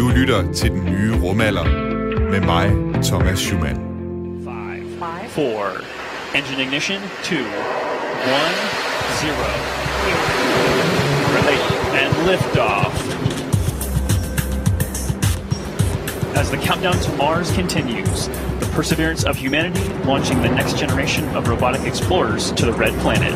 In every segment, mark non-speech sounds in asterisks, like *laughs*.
Du lytter til den nye rumalder med mig, Thomas Schumann. 5, 4, engine ignition, 2, 1, 0. Relay and liftoff. As the countdown to Mars continues, the perseverance of humanity launching the next generation of robotic explorers to the red planet.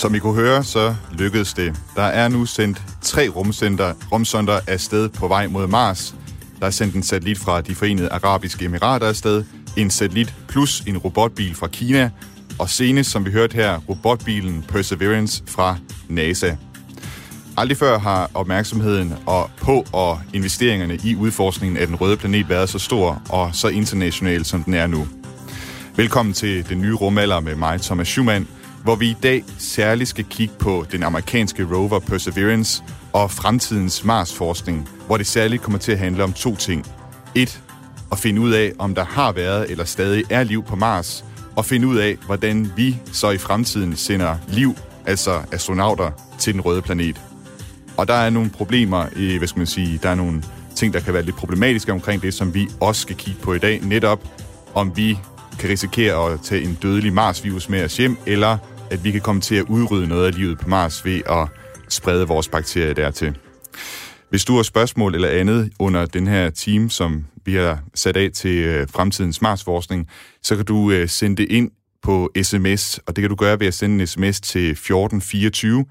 Som I kunne høre, så lykkedes det. Der er nu sendt tre rumsonder, rumsonder afsted på vej mod Mars. Der er sendt en satellit fra de forenede arabiske emirater afsted, en satellit plus en robotbil fra Kina, og senest, som vi hørte her, robotbilen Perseverance fra NASA. Aldrig før har opmærksomheden og på og investeringerne i udforskningen af den røde planet været så stor og så international, som den er nu. Velkommen til den nye rumalder med mig, Thomas Schumann, hvor vi i dag særligt skal kigge på den amerikanske rover Perseverance og fremtidens Mars-forskning, hvor det særligt kommer til at handle om to ting. Et, at finde ud af, om der har været eller stadig er liv på Mars, og finde ud af, hvordan vi så i fremtiden sender liv, altså astronauter, til den røde planet. Og der er nogle problemer, i, hvad skal man sige, der er nogle ting, der kan være lidt problematiske omkring det, som vi også skal kigge på i dag. Netop om vi kan risikere at tage en dødelig Mars-virus med os hjem, eller at vi kan komme til at udrydde noget af livet på Mars ved at sprede vores bakterier dertil. Hvis du har spørgsmål eller andet under den her team, som vi har sat af til øh, fremtidens Mars-forskning, så kan du øh, sende det ind på sms, og det kan du gøre ved at sende en sms til 1424.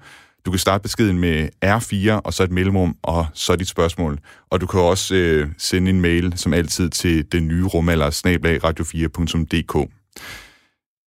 Du kan starte beskeden med R4, og så et mellemrum, og så dit spørgsmål. Og du kan også øh, sende en mail, som altid, til den nye rumalder, snablag radio4.dk.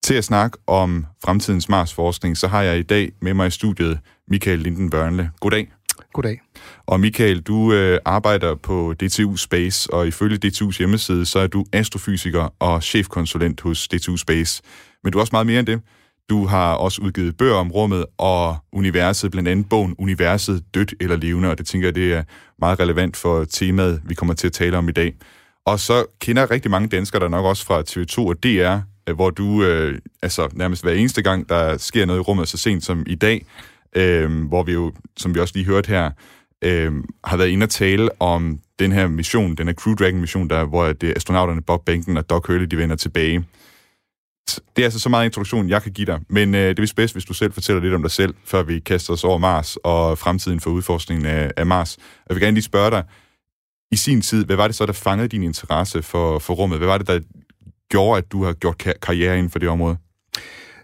Til at snakke om fremtidens Mars-forskning, så har jeg i dag med mig i studiet Michael Linden Børnle. Goddag. Goddag. Og Michael, du øh, arbejder på DTU Space, og ifølge DTU's hjemmeside, så er du astrofysiker og chefkonsulent hos DTU Space. Men du er også meget mere end det. Du har også udgivet bøger om rummet og universet, blandt andet bogen Universet, dødt eller levende, og det tænker jeg, det er meget relevant for temaet, vi kommer til at tale om i dag. Og så kender rigtig mange danskere der nok også fra TV2 og DR, Øh, hvor du øh, altså nærmest hver eneste gang, der sker noget i rummet så sent som i dag, øh, hvor vi jo, som vi også lige hørte her, øh, har været inde og tale om den her mission, den her Crew Dragon-mission, der, hvor det astronauterne Bob Benken og Doc Hurley, de vender tilbage. Det er altså så meget introduktion, jeg kan give dig, men øh, det er bedst, hvis du selv fortæller lidt om dig selv, før vi kaster os over Mars og fremtiden for udforskningen af, af Mars. Jeg vil gerne lige spørge dig, i sin tid, hvad var det så, der fangede din interesse for, for rummet? Hvad var det, der gjorde, at du har gjort karriere inden for det område?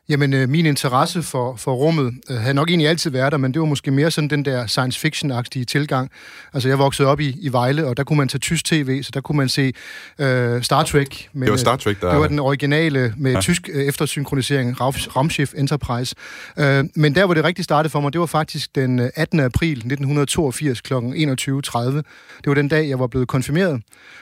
Jamen, øh, min interesse for, for rummet øh, havde nok egentlig altid været der, men det var måske mere sådan den der science fiction-agtige tilgang. Altså, jeg voksede op i, i Vejle, og der kunne man tage tysk tv, så der kunne man se øh, Star Trek. Men, det var Star Trek, der... Det var den originale med ja. tysk øh, eftersynkronisering, Raumschiff Enterprise. Øh, men der, hvor det rigtig startede for mig, det var faktisk den 18. april 1982 kl. 21.30. Det var den dag, jeg var blevet konfirmeret.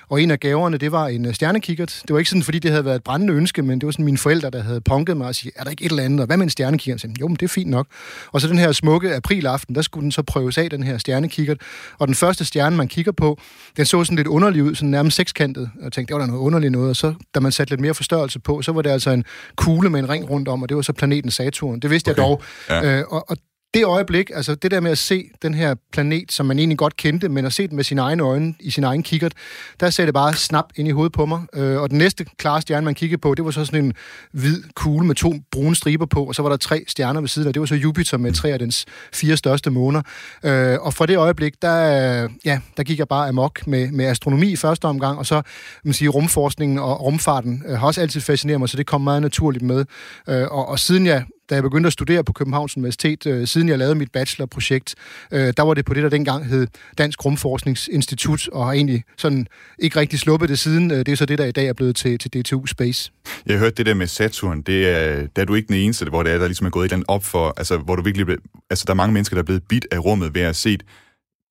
Og en af gaverne, det var en stjernekikkert. Det var ikke sådan, fordi det havde været et brændende ønske, men det var sådan mine forældre, der havde punket mig og sige, er der et eller andet, og hvad med en stjernekikkert? Jo, men det er fint nok. Og så den her smukke aprilaften, der skulle den så prøves af, den her stjernekikkert. Og den første stjerne, man kigger på, den så sådan lidt underlig ud, sådan nærmest sekskantet. Og jeg tænkte, det var da noget underligt noget. Og så, da man satte lidt mere forstørrelse på, så var det altså en kugle med en ring rundt om, og det var så planeten Saturn. Det vidste okay. jeg dog. Ja. Øh, og, og det øjeblik, altså det der med at se den her planet, som man egentlig godt kendte, men at se den med sine egne øjne, i sin egen kikkert, der sagde det bare snap ind i hovedet på mig. Øh, og den næste klare stjerne, man kiggede på, det var så sådan en hvid kugle med to brune striber på, og så var der tre stjerner ved siden af. Det var så Jupiter med tre af dens fire største måner. Øh, og fra det øjeblik, der, ja, der gik jeg bare amok med, med astronomi i første omgang, og så man sige, rumforskningen og rumfarten øh, har også altid fascineret mig, så det kom meget naturligt med. Øh, og, og siden jeg da jeg begyndte at studere på Københavns Universitet, øh, siden jeg lavede mit bachelorprojekt, øh, der var det på det, der dengang hed Dansk Rumforskningsinstitut, og har egentlig sådan ikke rigtig sluppet det siden. Øh, det er så det, der i dag er blevet til, til DTU Space. Jeg hørte det der med Saturn, det er, der er du ikke den eneste, hvor det er, der ligesom er gået et op for, altså hvor du virkelig, altså der er mange mennesker, der er blevet bit af rummet ved at have set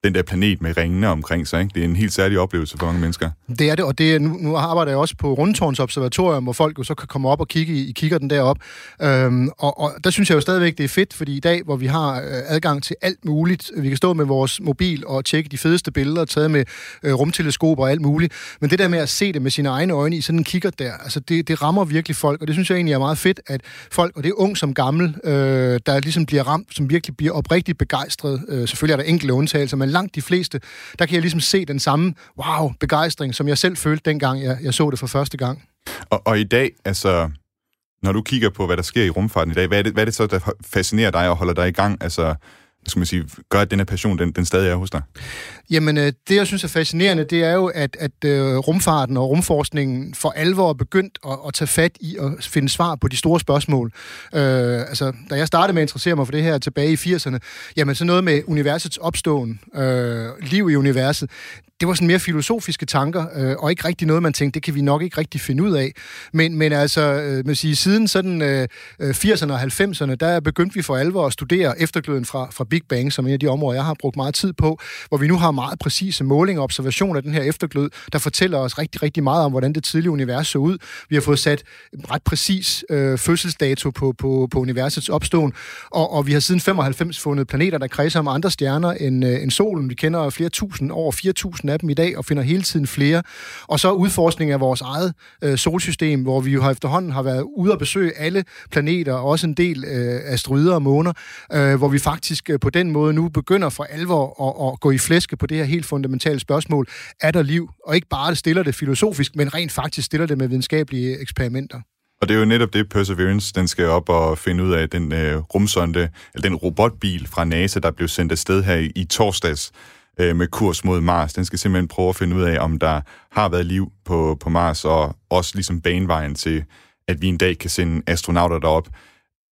den der planet med ringene omkring sig. Ikke? Det er en helt særlig oplevelse for mange mennesker. Det er det, og det er, nu, nu arbejder jeg også på Rundtårns Observatorium, hvor folk jo så kan komme op og kigge i, i kigger den derop. Øhm, og, og der synes jeg jo stadigvæk, det er fedt, fordi i dag, hvor vi har øh, adgang til alt muligt, vi kan stå med vores mobil og tjekke de fedeste billeder, taget med øh, rumteleskoper og alt muligt, men det der med at se det med sine egne øjne i sådan en kigger der, altså det, det rammer virkelig folk, og det synes jeg egentlig er meget fedt, at folk, og det er ung som gammel, øh, der ligesom bliver ramt, som virkelig bliver oprigtigt begejstret. Øh, selvfølgelig er der enkelte undtagelser, men langt de fleste, der kan jeg ligesom se den samme, wow, begejstring, som jeg selv følte dengang, jeg, jeg så det for første gang. Og, og i dag, altså, når du kigger på, hvad der sker i rumfarten i dag, hvad er det, hvad er det så, der fascinerer dig og holder dig i gang? Altså, skal man sige, gør, at den her passion, den, den stadig er hos dig? Jamen, øh, det jeg synes er fascinerende, det er jo, at, at øh, rumfarten og rumforskningen for alvor er begyndt at, at tage fat i at finde svar på de store spørgsmål. Øh, altså, da jeg startede med at interessere mig for det her tilbage i 80'erne, jamen så noget med universets opståen, øh, liv i universet, det var sådan mere filosofiske tanker, øh, og ikke rigtig noget, man tænkte, det kan vi nok ikke rigtig finde ud af. Men, men altså, øh, man sige, siden sådan øh, øh 80'erne og 90'erne, der begyndte vi for alvor at studere eftergløden fra, fra Big Bang, som er en af de områder, jeg har brugt meget tid på, hvor vi nu har meget præcise målinger og observationer af den her efterglød, der fortæller os rigtig, rigtig meget om, hvordan det tidlige univers så ud. Vi har fået sat ret præcis øh, fødselsdato på, på, på universets opståen, og, og vi har siden 95 fundet planeter, der kredser om andre stjerner end, øh, end solen. Vi kender flere tusind, over 4.000 af dem i dag, og finder hele tiden flere. Og så udforskning af vores eget øh, solsystem, hvor vi jo har efterhånden har været ude at besøge alle planeter, og også en del øh, asteroider og måner, øh, hvor vi faktisk øh, på den måde nu begynder for alvor at, at gå i flæske på det her helt fundamentale spørgsmål, er der liv? Og ikke bare det stiller det filosofisk, men rent faktisk stiller det med videnskabelige eksperimenter. Og det er jo netop det, Perseverance den skal op og finde ud af, den øh, rumsonde, eller den robotbil fra NASA, der blev sendt afsted her i, i torsdags, øh, med kurs mod Mars. Den skal simpelthen prøve at finde ud af, om der har været liv på, på Mars, og også ligesom banevejen til, at vi en dag kan sende astronauter derop.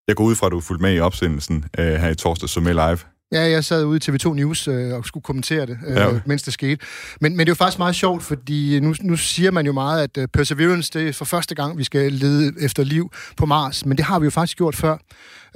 Jeg går ud fra, at du fulgte med i opsendelsen øh, her i torsdag, som er live. Ja, jeg sad ude i TV2 News øh, og skulle kommentere det, øh, ja. mens det skete. Men, men det er jo faktisk meget sjovt, fordi nu, nu siger man jo meget, at uh, Perseverance, det er for første gang, vi skal lede efter liv på Mars. Men det har vi jo faktisk gjort før.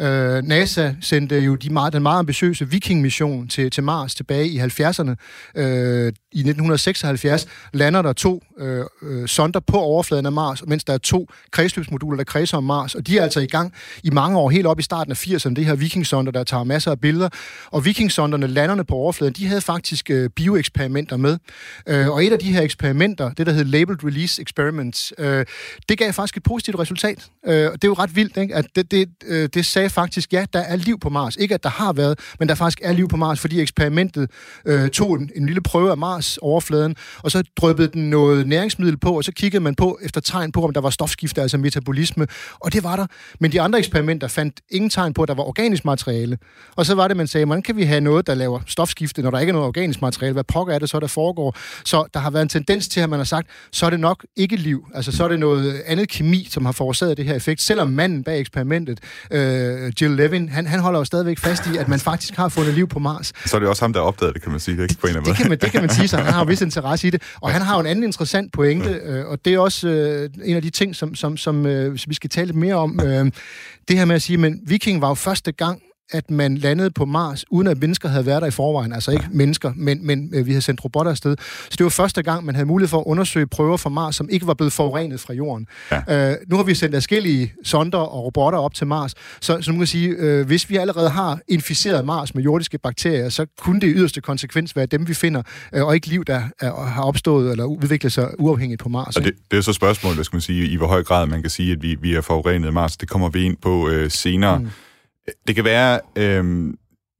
Øh, NASA sendte jo de meget, den meget ambitiøse Viking-mission til, til Mars tilbage i 70'erne. Øh, I 1976 lander der to øh, øh, sonder på overfladen af Mars, mens der er to kredsløbsmoduler, der kredser om Mars. Og de er altså i gang i mange år, helt op i starten af 80'erne, det her Viking-sonder, der tager masser af billeder. Og Viking-sonderne, landerne på overfladen, de havde faktisk øh, bioeksperimenter med. Øh, og et af de her eksperimenter, det der hed Labeled Release Experiments, øh, det gav faktisk et positivt resultat. Øh, det er jo ret vildt, ikke? at det, det, øh, det sagde sagde faktisk, ja, der er liv på Mars. Ikke at der har været, men der faktisk er liv på Mars, fordi eksperimentet øh, tog en, en lille prøve af Mars-overfladen, og så dryppede den noget næringsmiddel på, og så kiggede man på efter tegn på, om der var stofskifte, altså metabolisme, og det var der. Men de andre eksperimenter fandt ingen tegn på, at der var organisk materiale. Og så var det, man sagde, hvordan kan vi have noget, der laver stofskifte, når der ikke er noget organisk materiale? Hvad pokker er det så, der foregår? Så der har været en tendens til, at man har sagt, så er det nok ikke liv. Altså så er det noget andet kemi, som har forårsaget det her effekt, selvom manden bag eksperimentet øh, øh, Jill Levin, han, han holder jo stadigvæk fast i, at man faktisk har fundet liv på Mars. Så er det også ham, der opdagede det, kan man sige, ikke? På en eller anden det, kan man, det kan man sige, så han har jo vis interesse i det. Og han har jo en anden interessant pointe, øh, og det er også øh, en af de ting, som, som, som øh, vi skal tale lidt mere om. Øh, det her med at sige, men Viking var jo første gang, at man landede på Mars, uden at mennesker havde været der i forvejen. Altså ikke mennesker, men, men øh, vi havde sendt robotter afsted. Så det var første gang, man havde mulighed for at undersøge prøver fra Mars, som ikke var blevet forurenet fra Jorden. Ja. Øh, nu har vi sendt forskellige sonder og robotter op til Mars, så, så nu kan sige, øh, hvis vi allerede har inficeret Mars med jordiske bakterier, så kunne det i yderste konsekvens være dem, vi finder, øh, og ikke liv, der er, har opstået eller udviklet sig uafhængigt på Mars. Og det, det er så spørgsmålet, hvad skal man sige, i hvor høj grad man kan sige, at vi, vi er forurenet Mars. Det kommer vi ind på øh, senere. Mm. Det kan være, øh,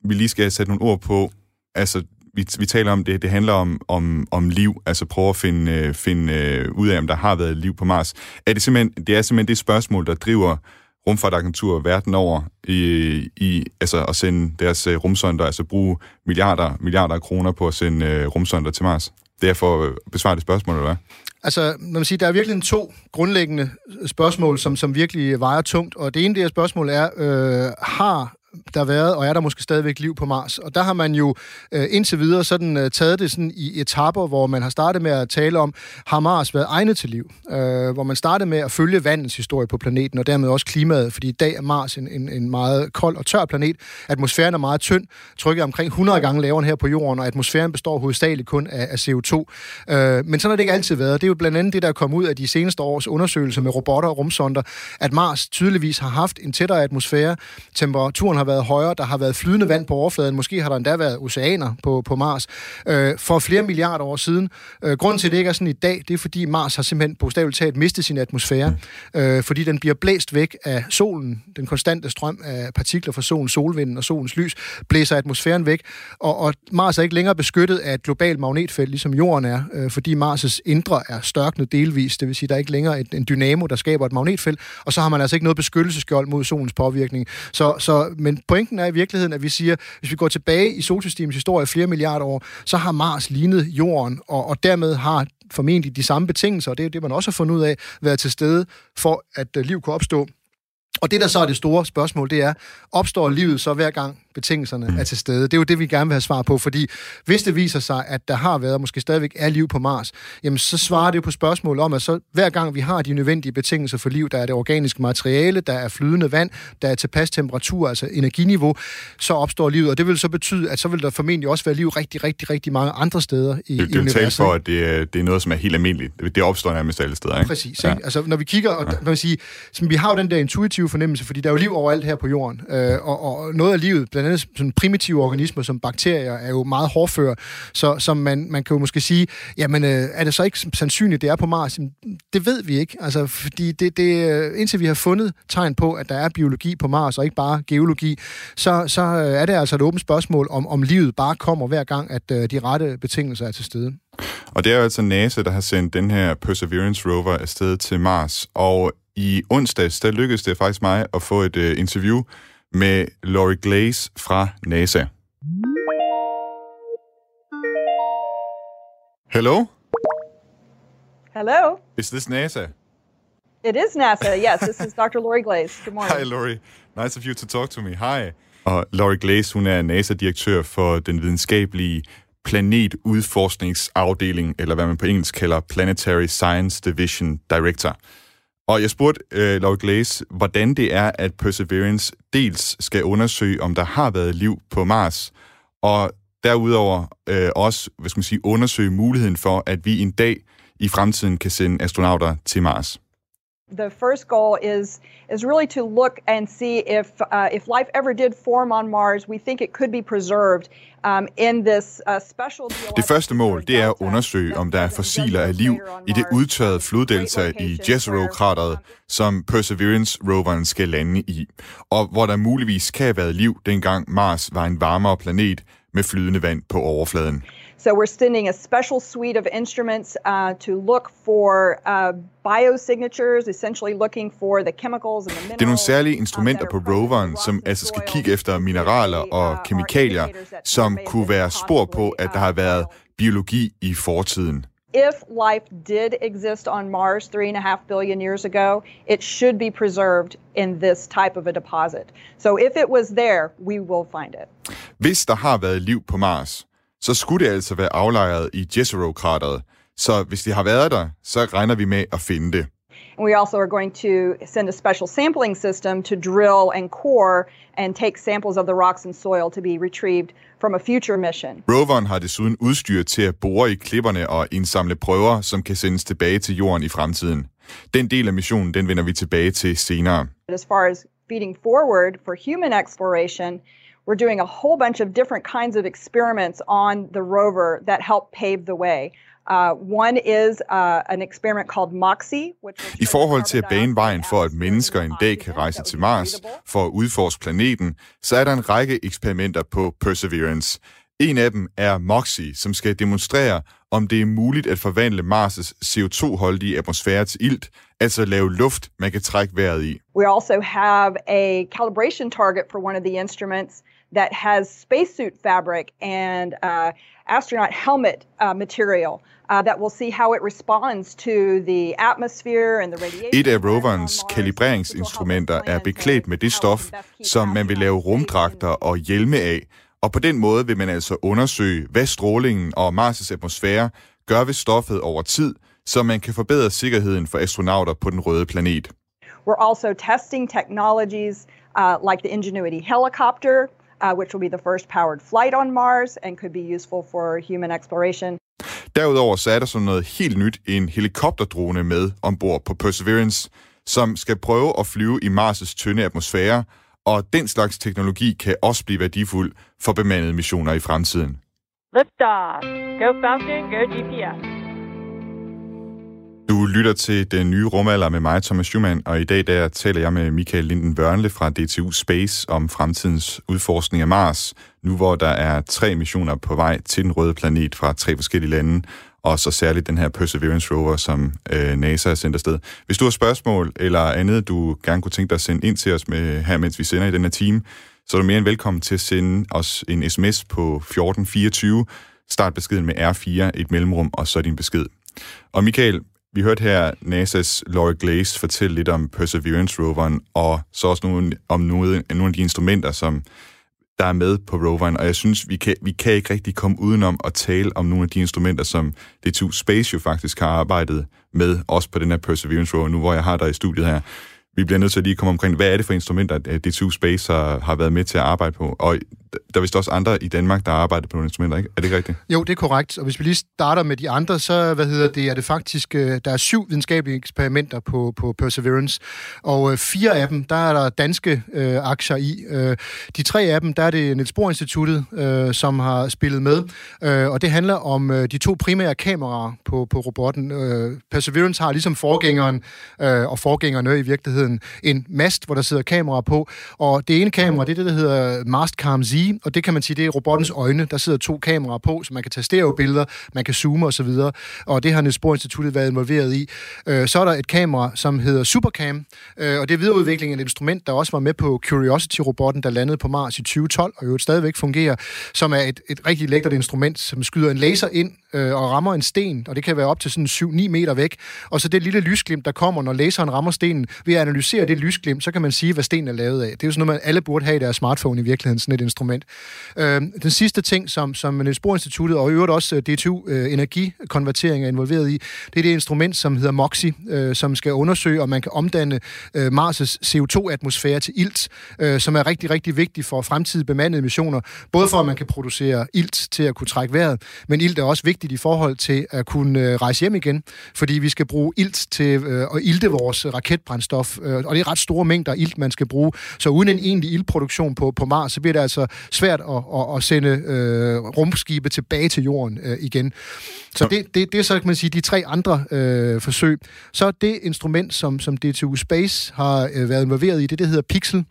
vi lige skal sætte nogle ord på, altså vi, vi taler om det, det handler om, om, om liv, altså prøve at finde, øh, finde øh, ud af, om der har været liv på Mars. Er det, simpelthen, det er simpelthen det spørgsmål, der driver rumfartagenturer verden over i, i altså at sende deres uh, rumsonder, altså bruge milliarder, milliarder af kroner på at sende uh, rumsonder til Mars. Det er for at besvare det spørgsmål, eller hvad? Altså, man må sige, der er virkelig to grundlæggende spørgsmål, som, som virkelig vejer tungt. Og det ene det her spørgsmål er, øh, har der været, og er der måske stadigvæk liv på Mars. Og der har man jo øh, indtil videre sådan øh, taget det sådan i etapper, hvor man har startet med at tale om, har Mars været egnet til liv? Øh, hvor man startede med at følge vandets historie på planeten, og dermed også klimaet, fordi i dag er Mars en, en, en meget kold og tør planet. Atmosfæren er meget tynd, trykket omkring 100 gange lavere her på jorden, og atmosfæren består hovedsageligt kun af, af CO2. Øh, men sådan har det ikke altid været. Det er jo blandt andet det, der er kommet ud af de seneste års undersøgelser med robotter og rumsonder, at Mars tydeligvis har haft en tættere atmosfære, temperaturen har været højere, der har været flydende vand på overfladen, måske har der endda været oceaner på, på Mars, øh, for flere milliarder år siden. Øh, grunden til, at det ikke er sådan i dag, det er, fordi Mars har simpelthen bogstaveligt talt mistet sin atmosfære, øh, fordi den bliver blæst væk af solen, den konstante strøm af partikler fra solen, solvinden og solens lys, blæser atmosfæren væk, og, og Mars er ikke længere beskyttet af et globalt magnetfelt, ligesom Jorden er, øh, fordi Mars' indre er størknet delvis, det vil sige, der er ikke længere et, en dynamo, der skaber et magnetfelt, og så har man altså ikke noget beskyttelsesskjold mod solens påvirkning. Så, så, men pointen er i virkeligheden, at vi siger, hvis vi går tilbage i solsystemets historie flere milliarder år, så har Mars lignet Jorden, og, og dermed har formentlig de samme betingelser, og det er det, man også har fundet ud af, været til stede for, at øh, liv kunne opstå. Og det, der så er det store spørgsmål, det er, opstår livet så hver gang betingelserne mm. er til stede? Det er jo det, vi gerne vil have svar på, fordi hvis det viser sig, at der har været, og måske stadigvæk er liv på Mars, jamen så svarer det jo på spørgsmål om, at så hver gang vi har de nødvendige betingelser for liv, der er det organiske materiale, der er flydende vand, der er tilpas temperatur, altså energiniveau, så opstår livet. Og det vil så betyde, at så vil der formentlig også være liv rigtig, rigtig, rigtig mange andre steder i, det, i universet. Det er for, at det er, det er noget, som er helt almindeligt. Det opstår nærmest alle steder, ikke? Præcis. Ja. Ikke? Altså, når vi kigger, og, ja. man sige, så vi har jo den der intuitive fornemmelse, fordi der er jo liv overalt her på jorden, øh, og, og noget af livet, blandt andet sådan primitive organismer som bakterier, er jo meget hårdføre, så, så man, man kan jo måske sige, jamen øh, er det så ikke sandsynligt, det er på Mars? Jamen, det ved vi ikke, altså fordi det, det, øh, indtil vi har fundet tegn på, at der er biologi på Mars, og ikke bare geologi, så, så øh, er det altså et åbent spørgsmål, om, om livet bare kommer hver gang, at øh, de rette betingelser er til stede. Og det er jo altså NASA, der har sendt den her Perseverance rover afsted til Mars, og i onsdags, der lykkedes det faktisk mig at få et øh, interview med Laurie Glaze fra NASA. Hello? Hello? Is this NASA? It is NASA. Yes, this is Dr. Laurie Glaze. Good morning. Hi, Laurie. Nice of you to talk to me. Hi. Og Laurie Glaze, hun er NASA-direktør for den videnskabelige planetudforskningsafdeling, eller hvad man på engelsk kalder Planetary Science Division Director. Og jeg spurgte øh, Laura Glaze, hvordan det er, at Perseverance dels skal undersøge, om der har været liv på Mars, og derudover øh, også hvad skal man sige, undersøge muligheden for, at vi en dag i fremtiden kan sende astronauter til Mars the first goal is is really to look and see if uh, if life ever did form on Mars. We think it could be preserved um, in this uh, special. Det første mål det er at undersøge, om der er fossiler af liv i det udtørrede floddelta i Jezero-krateret, som Perseverance-roveren skal lande i, og hvor der muligvis kan have været liv, dengang Mars var en varmere planet med flydende vand på overfladen. So we're sending a special suite of instruments uh, to look for uh, biosignatures, essentially looking for the chemicals and the minerals. Det er nogle særlige instrumenter på roveren, som altså skal kigge efter mineraler og kemikalier, som kunne være spor på, at der har været biologi i fortiden. If life did exist on Mars three and a half billion years ago, it should be preserved in this type of a deposit. So if it was there, we will find it. Hvis der har været liv på Mars, så skulle det altså være aflejret i Jezero-krateret. Så hvis de har været der, så regner vi med at finde det. And we also are going to send a special sampling system to drill and core and take samples of the rocks and soil to be retrieved from a future mission. Roveren har desuden udstyr til at bore i klipperne og indsamle prøver, som kan sendes tilbage til jorden i fremtiden. Den del af missionen, den vender vi tilbage til senere. As far as feeding forward for human exploration, we're doing a whole bunch of different kinds of experiments on the rover that help pave the way. Uh, one is uh, an experiment called MOXIE, which I forhold til at bane vejen for, at mennesker en dag kan rejse til Mars for at udforske planeten, så er der en række eksperimenter på Perseverance. En af dem er MOXIE, som skal demonstrere, om det er muligt at forvandle Mars' CO2-holdige atmosfære til ilt, altså lave luft, man kan trække vejret i. We also have a calibration target for one of the instruments that has spacesuit fabric and uh, astronaut helmet uh, material uh, that will see how it responds to the atmosphere and the radiation. Et af roverens kalibreringsinstrumenter er beklædt med det stof, som man vil lave rumdragter og hjelme af, og på den måde vil man altså undersøge, hvad strålingen og Mars' atmosfære gør ved stoffet over tid, så man kan forbedre sikkerheden for astronauter på den røde planet. We're also testing technologies uh, like the Ingenuity helicopter, uh, which will be the first powered flight on Mars and could be useful for human exploration. Derudover så er der sådan noget helt nyt, en helikopterdrone med ombord på Perseverance, som skal prøve at flyve i Mars' tynde atmosfære, og den slags teknologi kan også blive værdifuld for bemandede missioner i fremtiden. Liftoff. Go Falcon, go GPS. Du lytter til Den Nye Rumalder med mig, Thomas Schumann, og i dag der taler jeg med Michael Linden Børnle fra DTU Space om fremtidens udforskning af Mars, nu hvor der er tre missioner på vej til den røde planet fra tre forskellige lande, og så særligt den her Perseverance rover, som øh, NASA har sendt afsted. Hvis du har spørgsmål eller andet, du gerne kunne tænke dig at sende ind til os med, her, mens vi sender i den her time, så er du mere end velkommen til at sende os en sms på 1424. Start beskeden med R4, et mellemrum, og så din besked. Og Michael, vi hørte her NASA's Laurie Glaze fortælle lidt om Perseverance-roveren, og så også nogle, om nogle, nogle af de instrumenter, som der er med på roveren, og jeg synes, vi kan, vi kan ikke rigtig komme udenom at tale om nogle af de instrumenter, som D2 Space jo faktisk har arbejdet med, også på den her Perseverance rover, nu hvor jeg har dig i studiet her vi bliver nødt til at lige komme omkring, hvad er det for instrumenter, D2 Space har, har været med til at arbejde på? Og der er vist også andre i Danmark, der arbejder på nogle instrumenter, ikke? Er det ikke rigtigt? Jo, det er korrekt. Og hvis vi lige starter med de andre, så hvad hedder det, er det faktisk, øh, der er syv videnskabelige eksperimenter på, på Perseverance, og øh, fire af dem, der er der danske øh, aktier i. Øh, de tre af dem, der er det Niels Bohr Instituttet, øh, som har spillet med, øh, og det handler om øh, de to primære kameraer på, på robotten. Øh, Perseverance har ligesom forgængeren, øh, og forgængerne i virkeligheden, en mast, hvor der sidder kameraer på, og det ene kamera, det er det, der hedder Mastcam Z, og det kan man sige, det er robottens øjne. Der sidder to kameraer på, så man kan tage stereobilleder, man kan zoome osv., og, og det har Niels Bohr Instituttet været involveret i. Øh, så er der et kamera, som hedder Supercam, øh, og det er videreudvikling af et instrument, der også var med på Curiosity-robotten, der landede på Mars i 2012, og jo stadigvæk fungerer, som er et, et rigtig lækkert instrument, som skyder en laser ind øh, og rammer en sten, og det kan være op til sådan 7-9 meter væk, og så det lille lysglimt, der kommer, når laseren rammer stenen, ved at analysere det lysglimt, så kan man sige, hvad stenen er lavet af. Det er jo sådan noget, man alle burde have i deres smartphone i virkeligheden, sådan et instrument. Øh, den sidste ting, som, som Niels Bohr Instituttet og i øvrigt også øh, DTU øh, Energikonvertering er involveret i, det er det instrument, som hedder MOXIE, øh, som skal undersøge, om man kan omdanne øh, Mars' CO2-atmosfære til ilt, øh, som er rigtig, rigtig vigtigt for fremtidige bemandede missioner, både for, at man kan producere ilt til at kunne trække vejret, men ilt er også vigtigt i forhold til at kunne øh, rejse hjem igen, fordi vi skal bruge ilt til øh, at ilte vores raketbrændstof, øh, og det er ret store mængder ilt, man skal bruge, så uden en egentlig iltproduktion på, på Mars, så bliver det altså svært at, at, at sende øh, rumskibe tilbage til jorden øh, igen. Så det, det, det er så, kan man sige, de tre andre øh, forsøg. Så det instrument, som, som DTU Space har øh, været involveret i, det, det hedder Pixel.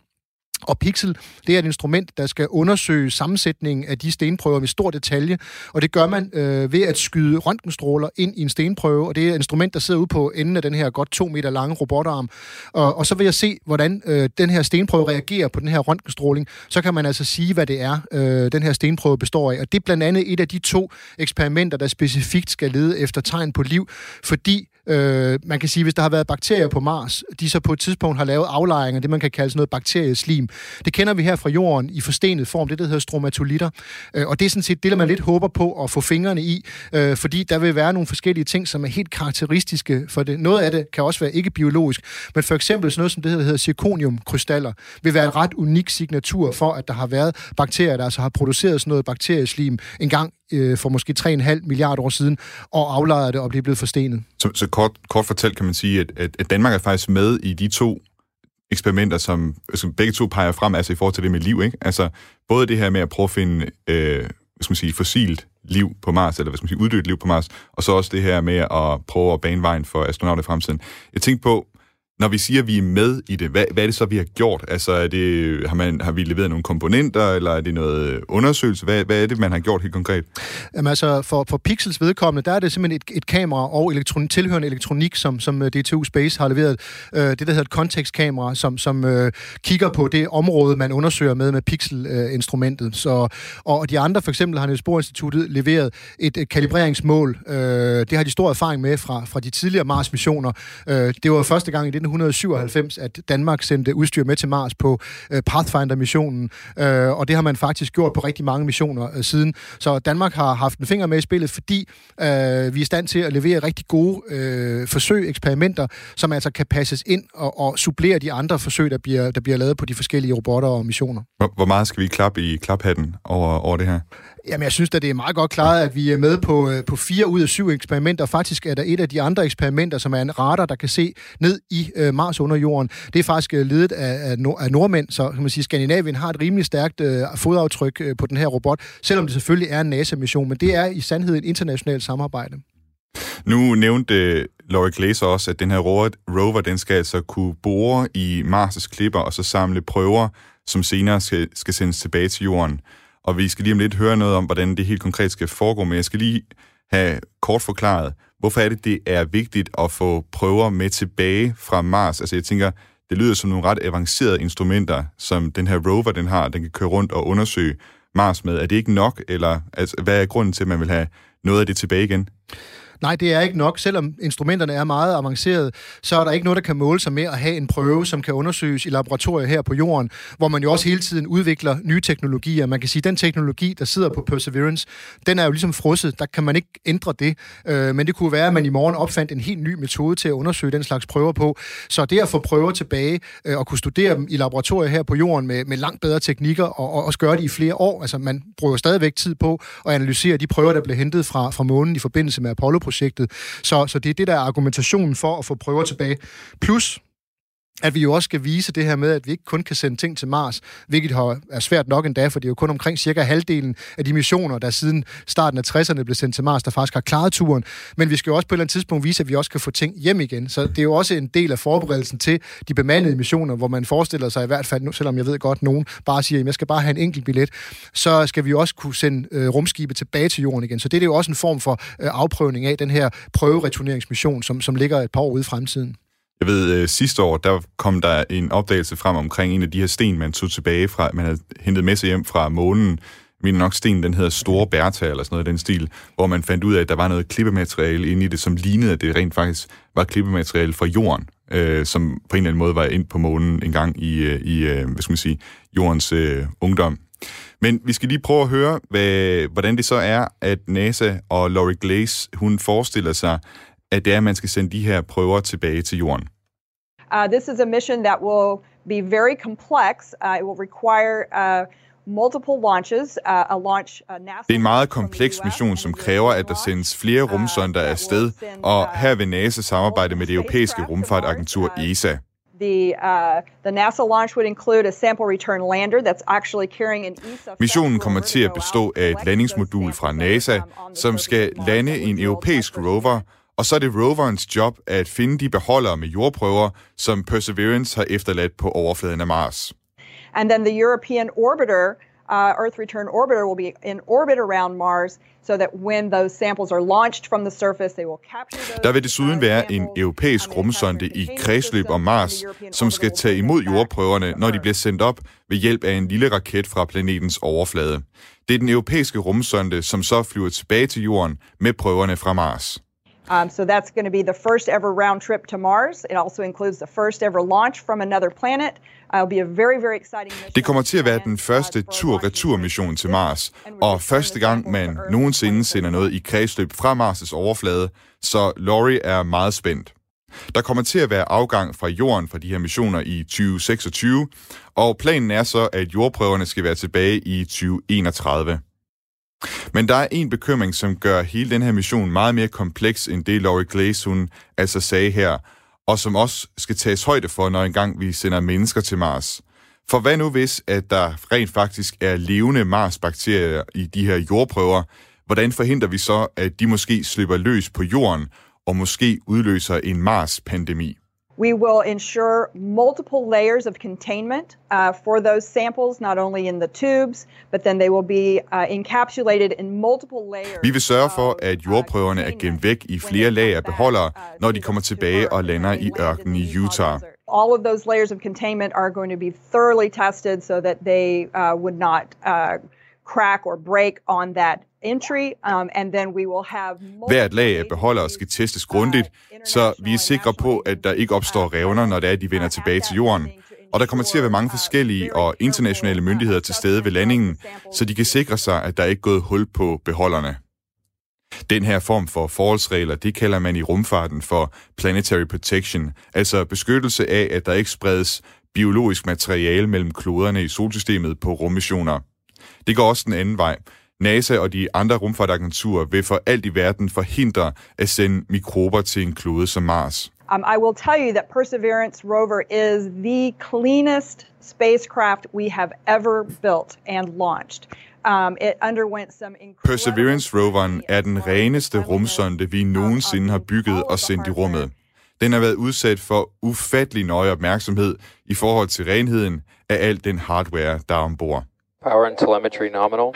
Og Pixel, det er et instrument, der skal undersøge sammensætningen af de stenprøver med stor detalje, og det gør man øh, ved at skyde røntgenstråler ind i en stenprøve, og det er et instrument, der sidder ude på enden af den her godt to meter lange robotarm. Og, og så vil jeg se, hvordan øh, den her stenprøve reagerer på den her røntgenstråling. Så kan man altså sige, hvad det er, øh, den her stenprøve består af. Og det er blandt andet et af de to eksperimenter, der specifikt skal lede efter tegn på liv, fordi Øh, man kan sige, hvis der har været bakterier på Mars, de så på et tidspunkt har lavet aflejringer, det man kan kalde sådan noget bakterieslim. Det kender vi her fra jorden i forstenet form, det der hedder stromatolitter. Øh, og det er sådan set det, der man lidt håber på at få fingrene i, øh, fordi der vil være nogle forskellige ting, som er helt karakteristiske for det. Noget af det kan også være ikke biologisk, men for eksempel sådan noget som det der hedder zirconiumkrystaller, vil være en ret unik signatur for, at der har været bakterier, der altså har produceret sådan noget bakterieslim en gang øh, for måske 3,5 milliarder år siden, og aflejrede det og blev blevet forstenet. Så, så kort, kort fortalt kan man sige, at, at, at Danmark er faktisk med i de to eksperimenter, som, som begge to peger frem, altså i forhold til det med liv, ikke? Altså, både det her med at prøve at finde, øh, hvad skal man sige, fossilt liv på Mars, eller hvad skal man sige, uddødt liv på Mars, og så også det her med at prøve at bane vejen for astronauter i fremtiden. Jeg tænkte på, når vi siger, at vi er med i det, hvad, hvad er det så, vi har gjort? Altså, er det, har, man, har vi leveret nogle komponenter, eller er det noget undersøgelse? Hvad, hvad er det, man har gjort helt konkret? Jamen altså, for, for Pixels vedkommende, der er det simpelthen et, et kamera og elektron, tilhørende elektronik, som, som øh, DTU Space har leveret. Øh, det, der hedder et kontekstkamera, som, som øh, kigger på det område, man undersøger med med Pixel-instrumentet. Øh, så, og de andre, for eksempel har Niels Bohr Instituttet leveret et, et kalibreringsmål. Øh, det har de stor erfaring med fra, fra de tidligere Mars-missioner. Øh, det var første gang i det 1997, at Danmark sendte udstyr med til Mars på øh, Pathfinder-missionen, øh, og det har man faktisk gjort på rigtig mange missioner øh, siden. Så Danmark har haft en finger med i spillet, fordi øh, vi er i stand til at levere rigtig gode øh, forsøg, eksperimenter, som altså kan passes ind og, og supplere de andre forsøg, der bliver, der bliver lavet på de forskellige robotter og missioner. Hvor, hvor meget skal vi klappe i klaphatten over, over det her? Jamen, jeg synes at det er meget godt klaret, at vi er med på, øh, på fire ud af syv eksperimenter. Faktisk er der et af de andre eksperimenter, som er en radar, der kan se ned i øh, Mars under jorden. Det er faktisk øh, ledet af, af, nord- af nordmænd, så kan man sige, Skandinavien har et rimelig stærkt øh, fodaftryk øh, på den her robot, selvom det selvfølgelig er en NASA-mission, men det er i sandhed et internationalt samarbejde. Nu nævnte øh, Laurie Glazer også, at den her rover, den skal altså kunne bore i Mars' klipper og så samle prøver, som senere skal, skal sendes tilbage til jorden. Og vi skal lige om lidt høre noget om, hvordan det helt konkret skal foregå, men jeg skal lige have kort forklaret, hvorfor er det, det er vigtigt at få prøver med tilbage fra Mars? Altså jeg tænker, det lyder som nogle ret avancerede instrumenter, som den her rover, den har, den kan køre rundt og undersøge Mars med. Er det ikke nok, eller altså, hvad er grunden til, at man vil have noget af det tilbage igen? Nej, det er ikke nok. Selvom instrumenterne er meget avancerede, så er der ikke noget, der kan måle sig med at have en prøve, som kan undersøges i laboratorier her på jorden, hvor man jo også hele tiden udvikler nye teknologier. Man kan sige, at den teknologi, der sidder på Perseverance, den er jo ligesom frosset. Der kan man ikke ændre det. Øh, men det kunne være, at man i morgen opfandt en helt ny metode til at undersøge den slags prøver på. Så det at få prøver tilbage øh, og kunne studere dem i laboratorier her på jorden med, med langt bedre teknikker og, og også gøre det i flere år. Altså man bruger stadigvæk tid på at analysere de prøver, der blev hentet fra, fra månen i forbindelse med Apollo projektet. Så, så det er det, der er argumentationen for at få prøver tilbage. Plus, at vi jo også skal vise det her med, at vi ikke kun kan sende ting til Mars, hvilket er svært nok endda, for det er jo kun omkring cirka halvdelen af de missioner, der siden starten af 60'erne blev sendt til Mars, der faktisk har klaret turen. Men vi skal jo også på et eller andet tidspunkt vise, at vi også kan få ting hjem igen. Så det er jo også en del af forberedelsen til de bemandede missioner, hvor man forestiller sig i hvert fald, selvom jeg ved godt, at nogen bare siger, at jeg skal bare have en enkelt billet, så skal vi jo også kunne sende øh, rumskibe tilbage til jorden igen. Så det er jo også en form for øh, afprøvning af den her prøvereturneringsmission, som, som ligger et par år ude i fremtiden. Jeg ved, øh, sidste år, der kom der en opdagelse frem omkring en af de her sten, man tog tilbage fra, man havde hentet med sig hjem fra månen. Min nok sten, den hedder Store Bertha, eller sådan noget i den stil, hvor man fandt ud af, at der var noget klippemateriale inde i det, som lignede, at det rent faktisk var klippemateriale fra jorden, øh, som på en eller anden måde var ind på månen en gang i, øh, i øh, hvad skal man sige, jordens øh, ungdom. Men vi skal lige prøve at høre, hvad, hvordan det så er, at NASA og Laurie Glaze, hun forestiller sig, at det er, at man skal sende de her prøver tilbage til jorden? Uh, this is a mission that will be very complex. Uh, it will require uh, multiple launches, uh, a launch, uh, NASA det er en meget kompleks mission, som kræver, at der sendes flere uh, rumsonder afsted, og her vil NASA samarbejde med det europæiske rumfartagentur ESA. The, uh, the NASA launch would include a sample return lander that's actually carrying an ESA Missionen kommer til at bestå af et landingsmodul fra NASA, um, som skal lande en europæisk rover, og så er det roverens job at finde de beholdere med jordprøver, som Perseverance har efterladt på overfladen af Mars. And then the European orbiter, uh, Earth Return Orbiter, will be in orbit around Mars, so that when those samples are launched from the surface, they will capture those Der vil desuden være en europæisk rumsonde i kredsløb om Mars, som skal tage imod jordprøverne, når de bliver sendt op ved hjælp af en lille raket fra planetens overflade. Det er den europæiske rumsonde, som så flyver tilbage til jorden med prøverne fra Mars. Um, so that's going to be the first ever round trip to Mars. It also includes the first ever launch from another planet. Uh, be a very, very exciting mission. Det kommer til at være den første tur-retur-mission til Mars, og første gang man nogensinde sender noget i kredsløb fra Mars' overflade, så Laurie er meget spændt. Der kommer til at være afgang fra jorden fra de her missioner i 2026, og planen er så, at jordprøverne skal være tilbage i 2031. Men der er en bekymring, som gør hele den her mission meget mere kompleks, end det Laurie Glaze, hun altså sagde her, og som også skal tages højde for, når engang vi sender mennesker til Mars. For hvad nu hvis, at der rent faktisk er levende Mars-bakterier i de her jordprøver? Hvordan forhindrer vi så, at de måske slipper løs på jorden, og måske udløser en Mars-pandemi? We will ensure multiple layers of containment uh, for those samples, not only in the tubes, but then they will be uh, encapsulated in multiple layers. Vi vil sørge for, at jordprøverne er gemt væk i flere lag af beholdere, når de kommer tilbage og lander i ørkenen i Utah. All of those layers of containment are going to be thoroughly tested so that they uh, would not uh, crack or break on that entry, um, and then we will have Hvert lag af beholdere skal testes grundigt, så vi er sikre på, at der ikke opstår revner, når det er, de vender tilbage til jorden. Og der kommer til at være mange forskellige og internationale myndigheder til stede ved landingen, så de kan sikre sig, at der ikke er gået hul på beholderne. Den her form for forholdsregler, det kalder man i rumfarten for planetary protection, altså beskyttelse af, at der ikke spredes biologisk materiale mellem kloderne i solsystemet på rummissioner. Det går også den anden vej. NASA og de andre rumfartagenturer vil for alt i verden forhindre at sende mikrober til en klode som Mars. Um, I will tell you that Perseverance rover is the cleanest spacecraft we have ever built and launched. Um, it underwent some Perseverance roveren er den reneste rumsonde, vi nogensinde har bygget og sendt i rummet. Den har været udsat for ufattelig nøje opmærksomhed i forhold til renheden af al den hardware, der er ombord. Power and telemetry nominal.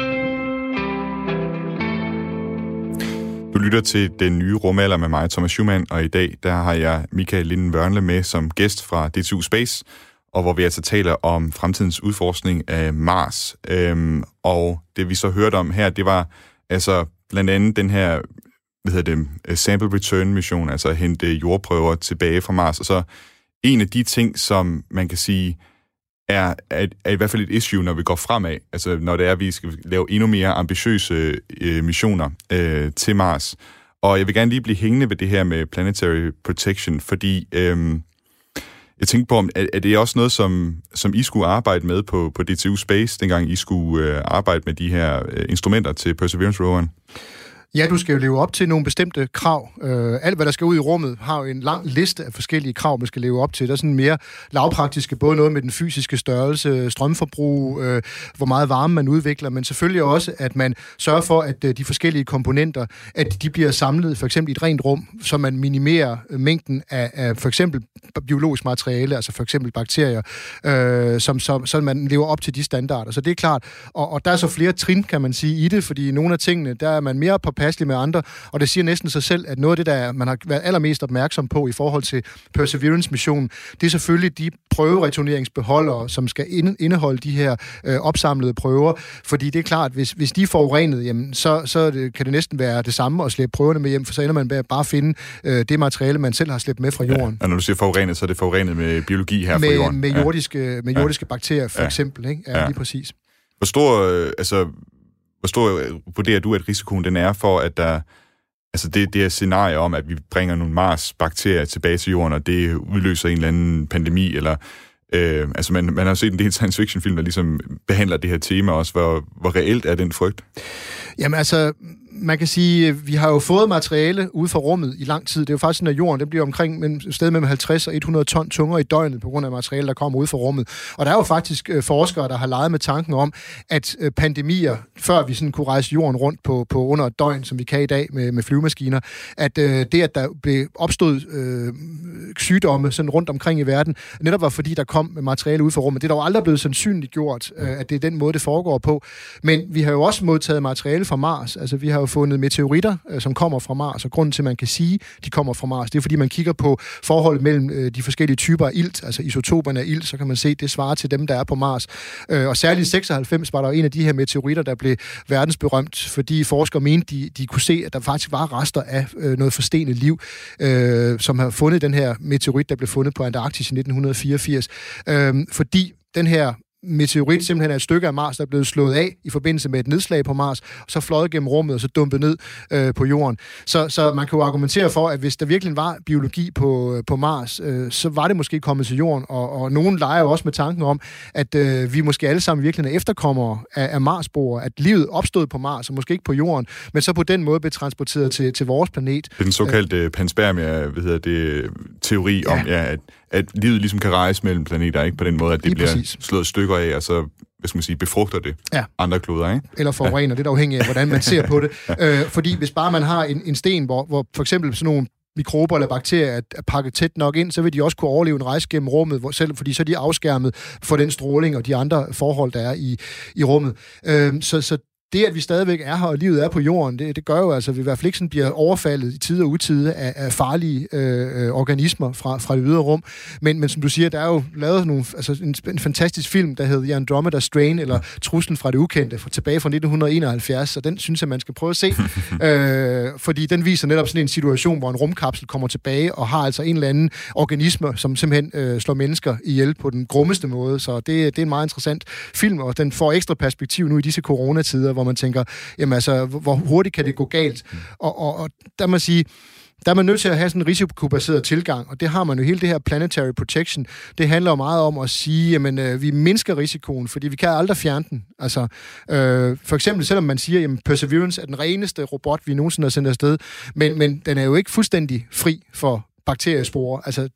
Du lytter til Den Nye Rumalder med mig, Thomas Schumann, og i dag der har jeg Michael Linden Wørnle med som gæst fra DTU Space, og hvor vi altså taler om fremtidens udforskning af Mars. Øhm, og det vi så hørte om her, det var altså blandt andet den her hvad hedder det, øh, sample return mission, altså at hente jordprøver tilbage fra Mars. Og så en af de ting, som man kan sige er, er, er i hvert fald et issue, når vi går fremad. Altså når det er, at vi skal lave endnu mere ambitiøse øh, missioner øh, til Mars. Og jeg vil gerne lige blive hængende ved det her med planetary protection, fordi øh, jeg tænkte på, er, er det også noget, som, som I skulle arbejde med på, på DTU Space, dengang I skulle øh, arbejde med de her øh, instrumenter til Perseverance roveren? Ja, du skal jo leve op til nogle bestemte krav. Øh, alt, hvad der skal ud i rummet, har jo en lang liste af forskellige krav, man skal leve op til. Der er sådan mere lavpraktiske, både noget med den fysiske størrelse, strømforbrug, øh, hvor meget varme man udvikler, men selvfølgelig også, at man sørger for, at øh, de forskellige komponenter, at de bliver samlet for eksempel i et rent rum, så man minimerer øh, mængden af, af for eksempel biologisk materiale, altså for eksempel bakterier, øh, som, som, så man lever op til de standarder. Så det er klart. Og, og der er så flere trin, kan man sige, i det, fordi nogle af tingene, der er man mere på påpasselig med andre, og det siger næsten sig selv, at noget af det, der man har været allermest opmærksom på i forhold til Perseverance-missionen, det er selvfølgelig de prøvereturneringsbeholdere, som skal indeholde de her øh, opsamlede prøver, fordi det er klart, hvis, hvis de er forurenet, jamen, så, så det, kan det næsten være det samme at slæbe prøverne med hjem, for så ender man bare at finde øh, det materiale, man selv har slæbt med fra jorden. Ja, og når du siger forurenet, så er det forurenet med biologi her med, fra jorden? Med jordiske, med jordiske ja. bakterier, for ja. eksempel. Ikke? Ja, ja, lige præcis. Hvor stor, øh, altså, hvor stor øh, vurderer du, at risikoen den er for, at der... Altså det, det her scenarie om, at vi bringer nogle Mars-bakterier tilbage til jorden, og det udløser en eller anden pandemi, eller... Øh, altså man, man har set en del science fiction film, der ligesom behandler det her tema også. Hvor, hvor reelt er den frygt? Jamen altså, man kan sige, øh, vi har jo fået materiale ude fra rummet i lang tid. Det er jo faktisk sådan, at jorden det bliver omkring et sted mellem 50 og 100 ton tungere i døgnet på grund af materiale, der kommer ud fra rummet. Og der er jo faktisk øh, forskere, der har leget med tanken om, at øh, pandemier, før vi sådan kunne rejse jorden rundt på, på under et døgn, som vi kan i dag med, med flyvemaskiner, at øh, det, at der blev opstået øh, sygdomme sådan rundt omkring i verden, netop var fordi, der kom materiale ud fra rummet. Det er dog aldrig blevet sandsynligt gjort, øh, at det er den måde, det foregår på. Men vi har jo også modtaget materiale fra Mars. Altså, vi har jo fundet meteoritter, øh, som kommer fra Mars, og grunden til, at man kan sige, at de kommer fra Mars, det er, fordi man kigger på forholdet mellem øh, de forskellige typer af ilt, altså isotoperne af ilt, så kan man se, at det svarer til dem, der er på Mars. Øh, og særligt 96 var der en af de her meteoritter, der blev verdensberømt, fordi forskere mente, de, de kunne se, at der faktisk var rester af øh, noget forstenet liv, øh, som har fundet den her meteorit, der blev fundet på Antarktis i 1984. Øh, fordi den her meteorit simpelthen er et stykke af Mars, der er blevet slået af i forbindelse med et nedslag på Mars, og så fløjet gennem rummet og så dumpet ned øh, på jorden. Så, så man kan jo argumentere for, at hvis der virkelig var biologi på, øh, på Mars, øh, så var det måske kommet til jorden, og, og nogen leger jo også med tanken om, at øh, vi måske alle sammen virkelig er efterkommere af, af Marsboere, at livet opstod på Mars, og måske ikke på jorden, men så på den måde blev transporteret til, til vores planet. Den såkaldte øh, panspermia, hvad hedder det, teori ja. om, ja, at at livet ligesom kan rejse mellem planeter, ikke? På den måde, at det Lige bliver præcis. slået stykker af, og så hvad skal man sige, befrugter det ja. andre kloder, ikke? Eller forurener, ja. det er afhængigt af, hvordan man ser på det. *laughs* øh, fordi hvis bare man har en, en sten, hvor, hvor for eksempel sådan nogle mikrober eller bakterier er, er pakket tæt nok ind, så vil de også kunne overleve en rejse gennem rummet, hvor selv, fordi så er de afskærmet for den stråling og de andre forhold, der er i, i rummet. Øh, så, så det, at vi stadigvæk er her, og livet er på jorden, det, det gør jo altså, at vi i hvert fald ikke sådan bliver overfaldet i tid og utide af, af farlige øh, øh, organismer fra, fra det ydre rum. Men, men som du siger, der er jo lavet nogle, altså en, en fantastisk film, der hedder Andromeda Strain, eller Truslen fra det ukendte, fra, tilbage fra 1971, og den synes jeg, man skal prøve at se. *laughs* øh, fordi den viser netop sådan en situation, hvor en rumkapsel kommer tilbage og har altså en eller anden organisme, som simpelthen øh, slår mennesker ihjel på den grummeste måde. Så det, det er en meget interessant film, og den får ekstra perspektiv nu i disse coronatider, hvor man tænker, jamen altså, hvor hurtigt kan det gå galt? Og, og, og der må sige, der er man nødt til at have sådan en risikobaseret tilgang, og det har man jo hele det her planetary protection. Det handler jo meget om at sige, jamen, øh, vi mindsker risikoen, fordi vi kan aldrig fjerne den. Altså, øh, for eksempel, selvom man siger, jamen, Perseverance er den reneste robot, vi nogensinde har sendt afsted, men, men den er jo ikke fuldstændig fri for bakteriespore. Altså,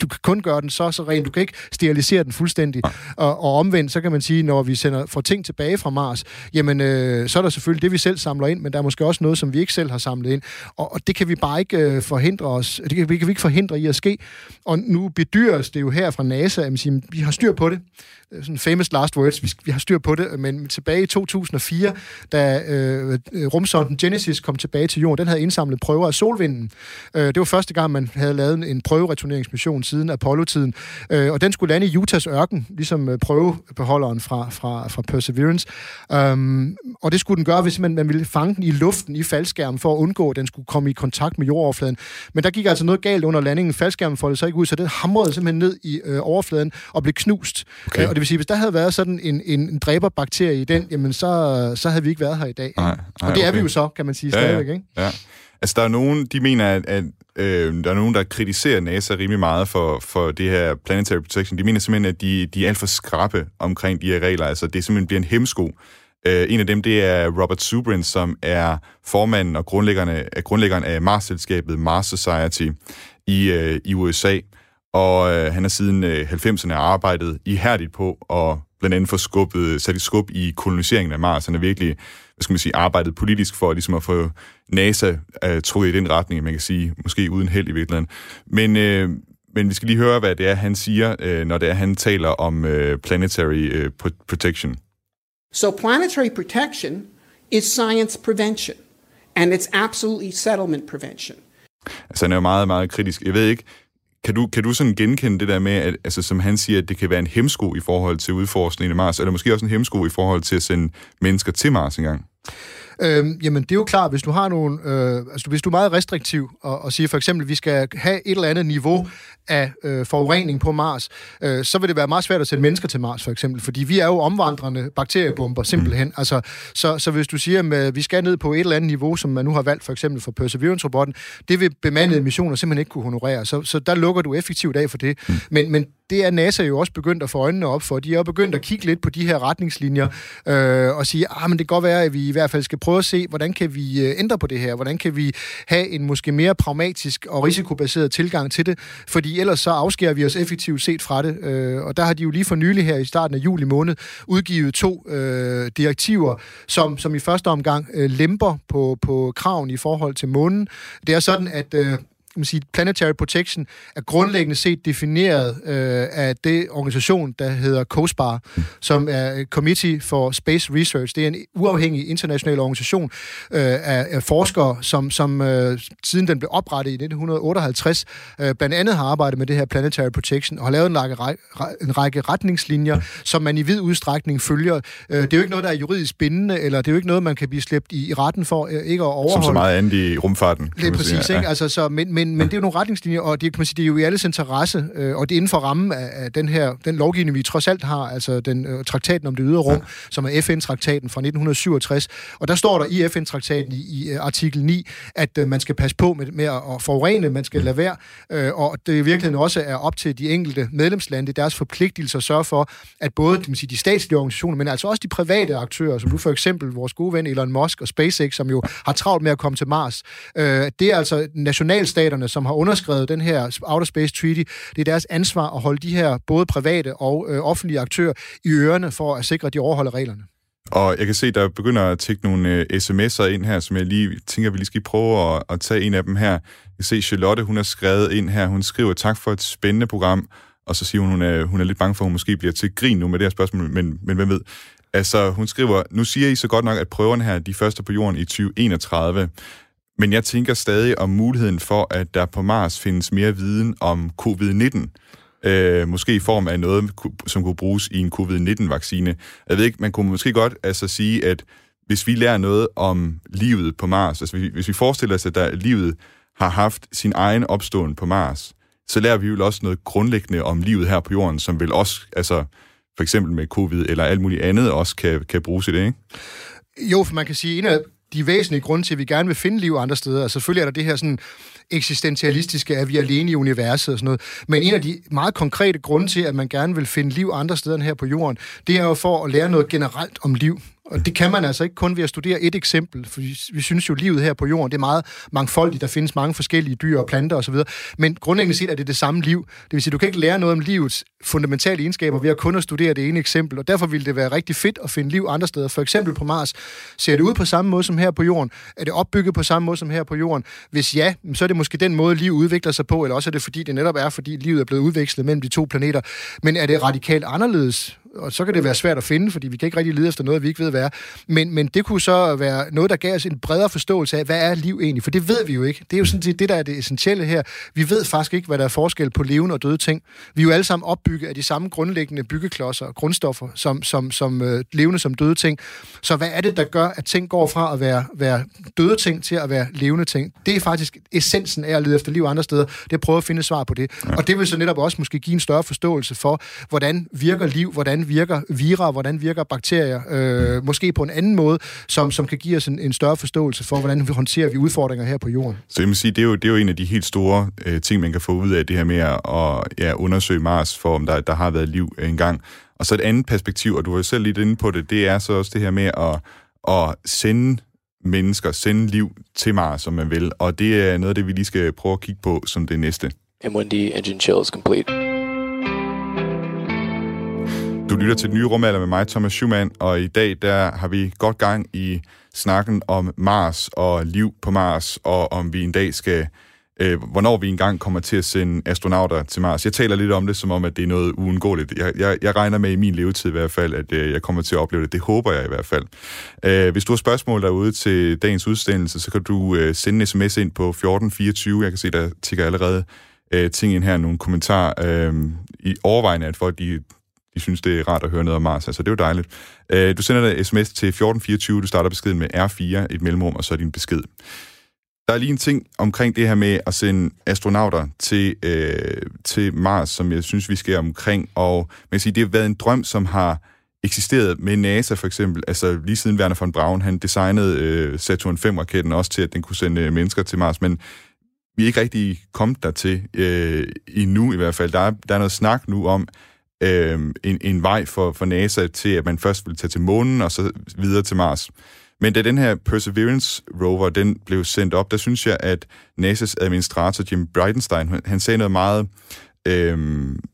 du kan kun gøre den så så ren. Du kan ikke sterilisere den fuldstændig. Og, og omvendt, så kan man sige, når vi sender får ting tilbage fra Mars, jamen, øh, så er der selvfølgelig det, vi selv samler ind, men der er måske også noget, som vi ikke selv har samlet ind. Og, og det kan vi bare ikke øh, forhindre os, det kan, det kan vi ikke forhindre i at ske. Og nu bedyres det jo her fra NASA, at sige, vi har styr på det sådan famous last words, vi, vi har styr på det, men tilbage i 2004, da øh, rumsonden Genesis kom tilbage til jorden, den havde indsamlet prøver af solvinden. Øh, det var første gang, man havde lavet en prøvereturneringsmission siden Apollo-tiden, øh, og den skulle lande i Utahs ørken, ligesom øh, prøvebeholderen fra, fra, fra Perseverance. Um, og det skulle den gøre, hvis man, man ville fange den i luften i faldskærmen, for at undgå, at den skulle komme i kontakt med jordoverfladen. Men der gik altså noget galt under landingen. Faldskærmen foldede sig ikke ud, så den hamrede simpelthen ned i øh, overfladen og blev knust. Okay. Øh, og vil sige, hvis der havde været sådan en, en, en dræberbakterie i den, jamen så, så havde vi ikke været her i dag. Nej, nej, og det er okay. vi jo så, kan man sige, ja, stadigvæk, ikke? Ja. Altså, der er nogen, de mener, at, at øh, der er nogen, der kritiserer NASA rimelig meget for, for det her planetary protection. De mener simpelthen, at de, de er alt for skrappe omkring de her regler. Altså, det simpelthen bliver en hemsko. Øh, en af dem, det er Robert Zubrin, som er formanden og grundlæggeren af, grundlæggeren af Mars-selskabet Mars Society i, øh, i USA og øh, han har siden øh, 90'erne arbejdet ihærdigt på at blandt andet få skubbet, sat et skub i koloniseringen af Mars. Han har virkelig, hvad skal man sige, arbejdet politisk for ligesom at få NASA øh, trukket i den retning, man kan sige, måske uden held i virkeligheden. Men, øh, men vi skal lige høre, hvad det er, han siger, øh, når det er, han taler om øh, planetary øh, protection. So planetary protection is science prevention, and it's absolutely settlement prevention. Altså, han er jo meget, meget kritisk. Jeg ved ikke, kan du, kan du sådan genkende det der med, at, altså, som han siger, at det kan være en hemsko i forhold til udforskningen af Mars, eller måske også en hemsko i forhold til at sende mennesker til Mars engang? Øhm, jamen, det er jo klart, hvis du har nogle... Øh, altså, hvis du er meget restriktiv og, og siger for eksempel, at vi skal have et eller andet niveau af øh, forurening på Mars, øh, så vil det være meget svært at sende mennesker til Mars, for eksempel, fordi vi er jo omvandrende bakteriebomber, simpelthen. Mm. Altså, så, så hvis du siger, at vi skal ned på et eller andet niveau, som man nu har valgt, for eksempel for Perseverance-robotten, det vil bemandede missioner simpelthen ikke kunne honorere. Så, så der lukker du effektivt af for det. Mm. Men, men det er NASA jo også begyndt at få øjnene op for. De er jo begyndt at kigge lidt på de her retningslinjer øh, og sige, ah, men det kan godt være, at vi i hvert fald skal prøve at se, hvordan kan vi øh, ændre på det her? Hvordan kan vi have en måske mere pragmatisk og risikobaseret tilgang til det? Fordi ellers så afskærer vi os effektivt set fra det. Øh, og der har de jo lige for nylig her i starten af juli måned udgivet to øh, direktiver, som, som i første omgang øh, lemper på, på kraven i forhold til månen. Det er sådan, at øh, man sige, planetary protection er grundlæggende set defineret øh, af det organisation, der hedder COSPAR, som er Committee for Space Research. Det er en uafhængig international organisation øh, af, af forskere, som, som øh, siden den blev oprettet i 1958, øh, blandt andet har arbejdet med det her planetary protection, og har lavet en række, en række retningslinjer, som man i vid udstrækning følger. Øh, det er jo ikke noget, der er juridisk bindende, eller det er jo ikke noget, man kan blive slæbt i, i retten for øh, ikke at overholde. Som så meget andet i rumfarten. Det er præcis, ikke? Altså, så, men, men, men det er jo nogle retningslinjer, og det, kan man sige, det er jo i alles interesse, øh, og det er inden for rammen af, af den her den lovgivning, vi trods alt har, altså den øh, traktaten om det ydre rum, ja. som er FN-traktaten fra 1967. Og der står der i FN-traktaten i, i uh, artikel 9, at uh, man skal passe på med, med at, forurene, man skal lade være, øh, og det i virkeligheden også er op til de enkelte medlemslande, det er deres forpligtelse at sørge for, at både kan man sige, de statslige organisationer, men altså også de private aktører, som du for eksempel vores gode ven Elon Musk og SpaceX, som jo har travlt med at komme til Mars, øh, det er altså nationalstaterne, som har underskrevet den her Outer Space Treaty, det er deres ansvar at holde de her både private og øh, offentlige aktører i ørerne for at sikre, at de overholder reglerne. Og jeg kan se, der begynder at tække nogle øh, sms'er ind her, som jeg lige tænker, vi lige skal prøve at, at tage en af dem her. Jeg kan se, Charlotte, hun har skrevet ind her. Hun skriver, tak for et spændende program. Og så siger hun, hun er, hun er lidt bange for, at hun måske bliver til grin nu med det her spørgsmål, men, men hvem ved? Altså, hun skriver, nu siger I så godt nok, at prøverne her, de første på jorden i 2031. Men jeg tænker stadig om muligheden for, at der på Mars findes mere viden om covid-19. Øh, måske i form af noget, som kunne bruges i en covid-19-vaccine. Jeg ved ikke, man kunne måske godt altså sige, at hvis vi lærer noget om livet på Mars, altså hvis vi forestiller os, at der, livet har haft sin egen opståen på Mars, så lærer vi jo også noget grundlæggende om livet her på jorden, som vil også, altså for eksempel med covid eller alt muligt andet, også kan, kan bruges i det, ikke? Jo, for man kan sige, en af de væsentlige grunde til, at vi gerne vil finde liv andre steder. Altså, selvfølgelig er der det her sådan eksistentialistiske, at vi er alene i universet og sådan noget. Men en af de meget konkrete grunde til, at man gerne vil finde liv andre steder end her på jorden, det er jo for at lære noget generelt om liv. Og det kan man altså ikke kun ved at studere et eksempel, for vi, vi synes jo, livet her på jorden, det er meget mangfoldigt. Der findes mange forskellige dyr og planter osv. Men grundlæggende set er det det samme liv. Det vil sige, du kan ikke lære noget om livets fundamentale egenskaber ved at kun at studere det ene eksempel, og derfor ville det være rigtig fedt at finde liv andre steder. For eksempel på Mars. Ser det ud på samme måde som her på jorden? Er det opbygget på samme måde som her på jorden? Hvis ja, så er det måske den måde, liv udvikler sig på, eller også er det fordi, det netop er, fordi livet er blevet udvekslet mellem de to planeter. Men er det radikalt anderledes? og så kan det være svært at finde, fordi vi kan ikke rigtig lede efter noget, vi ikke ved, er. Men, men det kunne så være noget, der gav os en bredere forståelse af, hvad er liv egentlig? For det ved vi jo ikke. Det er jo sådan set det, der er det essentielle her. Vi ved faktisk ikke, hvad der er forskel på levende og døde ting. Vi er jo alle sammen opbygget af de samme grundlæggende byggeklodser og grundstoffer, som, som, som øh, levende som døde ting. Så hvad er det, der gør, at ting går fra at være, være døde ting til at være levende ting? Det er faktisk essensen af at lede efter liv andre steder. Det er at prøve at finde svar på det. Ja. Og det vil så netop også måske give en større forståelse for, hvordan virker liv, hvordan hvordan virker vira, hvordan virker bakterier, øh, måske på en anden måde, som, som kan give os en, en større forståelse for, hvordan vi håndterer vi udfordringer her på jorden. Så jeg må sige, det er jo, det er jo en af de helt store øh, ting, man kan få ud af det her med at ja, undersøge Mars, for om der, der har været liv engang. Og så et andet perspektiv, og du var jo selv lidt inde på det, det er så også det her med at, at sende mennesker, sende liv til Mars, som man vil. Og det er noget af det, vi lige skal prøve at kigge på som det næste. M1D engine chill is complete. Du lytter til den nye rumalder med mig, Thomas Schumann, og i dag der har vi godt gang i snakken om Mars og liv på Mars, og om vi en dag skal, øh, hvornår vi engang kommer til at sende astronauter til Mars. Jeg taler lidt om det, som om, at det er noget uundgåeligt. Jeg, jeg, jeg regner med i min levetid i hvert fald, at øh, jeg kommer til at opleve det. Det håber jeg i hvert fald. Øh, hvis du har spørgsmål derude til dagens udsendelse, så kan du øh, sende en sms ind på 1424. Jeg kan se, der tigger allerede øh, ting ind her, nogle kommentarer. Øh, I overvejende, at folk de de synes, det er rart at høre noget om Mars. Altså, det er jo dejligt. Øh, du sender dig sms til 1424, du starter beskeden med R4, et mellemrum, og så din besked. Der er lige en ting omkring det her med at sende astronauter til, øh, til Mars, som jeg synes, vi skal omkring. Og man kan sige, det har været en drøm, som har eksisteret med NASA for eksempel. Altså lige siden Werner von Braun, han designede øh, Saturn 5-raketten også til, at den kunne sende øh, mennesker til Mars. Men vi er ikke rigtig kommet dertil øh, endnu i hvert fald. Der er, der er noget snak nu om, øh, en, en vej for, for NASA til, at man først ville tage til månen, og så videre til Mars. Men da den her Perseverance rover, den blev sendt op, der synes jeg, at NASA's administrator Jim Bridenstine, han, han sagde noget meget, øh,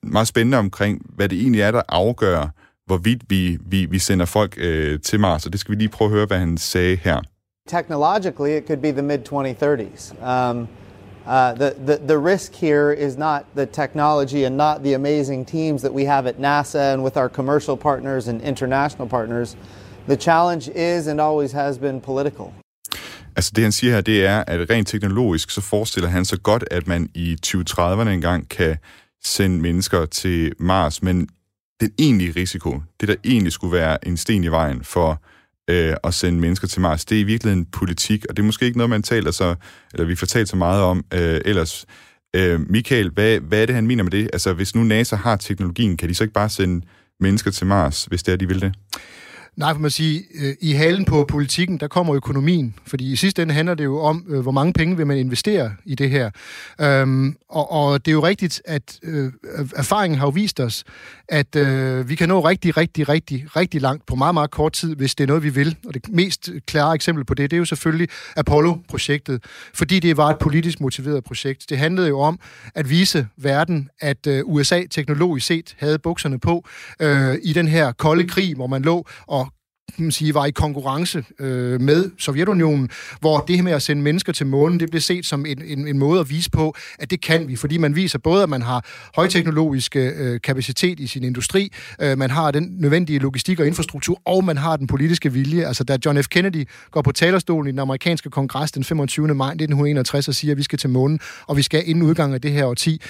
meget spændende omkring, hvad det egentlig er, der afgør, hvorvidt vi, vi, vi sender folk øh, til Mars. Og det skal vi lige prøve at høre, hvad han sagde her. Technologically, it could be the mid-2030s. Um, Uh, the, the, the risk here is not the technology and not the amazing teams that we have at NASA and with our commercial partners and international partners. The challenge is and always has been political. Altså det han siger her, det er, at rent teknologisk, så forestiller han sig godt, at man i 2030'erne engang kan sende mennesker til Mars, men den egentlige risiko, det der egentlig skulle være en sten i vejen for øh, at sende mennesker til Mars. Det er i virkeligheden politik, og det er måske ikke noget, man taler så, eller vi får talt så meget om øh, ellers. Øh, Michael, hvad, hvad er det, han mener med det? Altså, hvis nu NASA har teknologien, kan de så ikke bare sende mennesker til Mars, hvis det er, de vil det? Nej, for man sige, øh, i halen på politikken, der kommer økonomien. Fordi i sidste ende handler det jo om, øh, hvor mange penge vil man investere i det her. Øhm, og, og det er jo rigtigt, at øh, erfaringen har jo vist os, at øh, vi kan nå rigtig, rigtig, rigtig, rigtig langt på meget, meget kort tid, hvis det er noget, vi vil. Og det mest klare eksempel på det, det er jo selvfølgelig Apollo-projektet, fordi det var et politisk motiveret projekt. Det handlede jo om at vise verden, at øh, USA teknologisk set havde bukserne på øh, i den her kolde krig, hvor man lå og man sige, var i konkurrence øh, med Sovjetunionen, hvor det her med at sende mennesker til månen, det blev set som en, en, en måde at vise på, at det kan vi, fordi man viser både, at man har højteknologisk øh, kapacitet i sin industri, øh, man har den nødvendige logistik og infrastruktur, og man har den politiske vilje. Altså, da John F. Kennedy går på talerstolen i den amerikanske kongres den 25. maj 1961 og siger, at vi skal til månen, og vi skal inden udgangen af det her årti,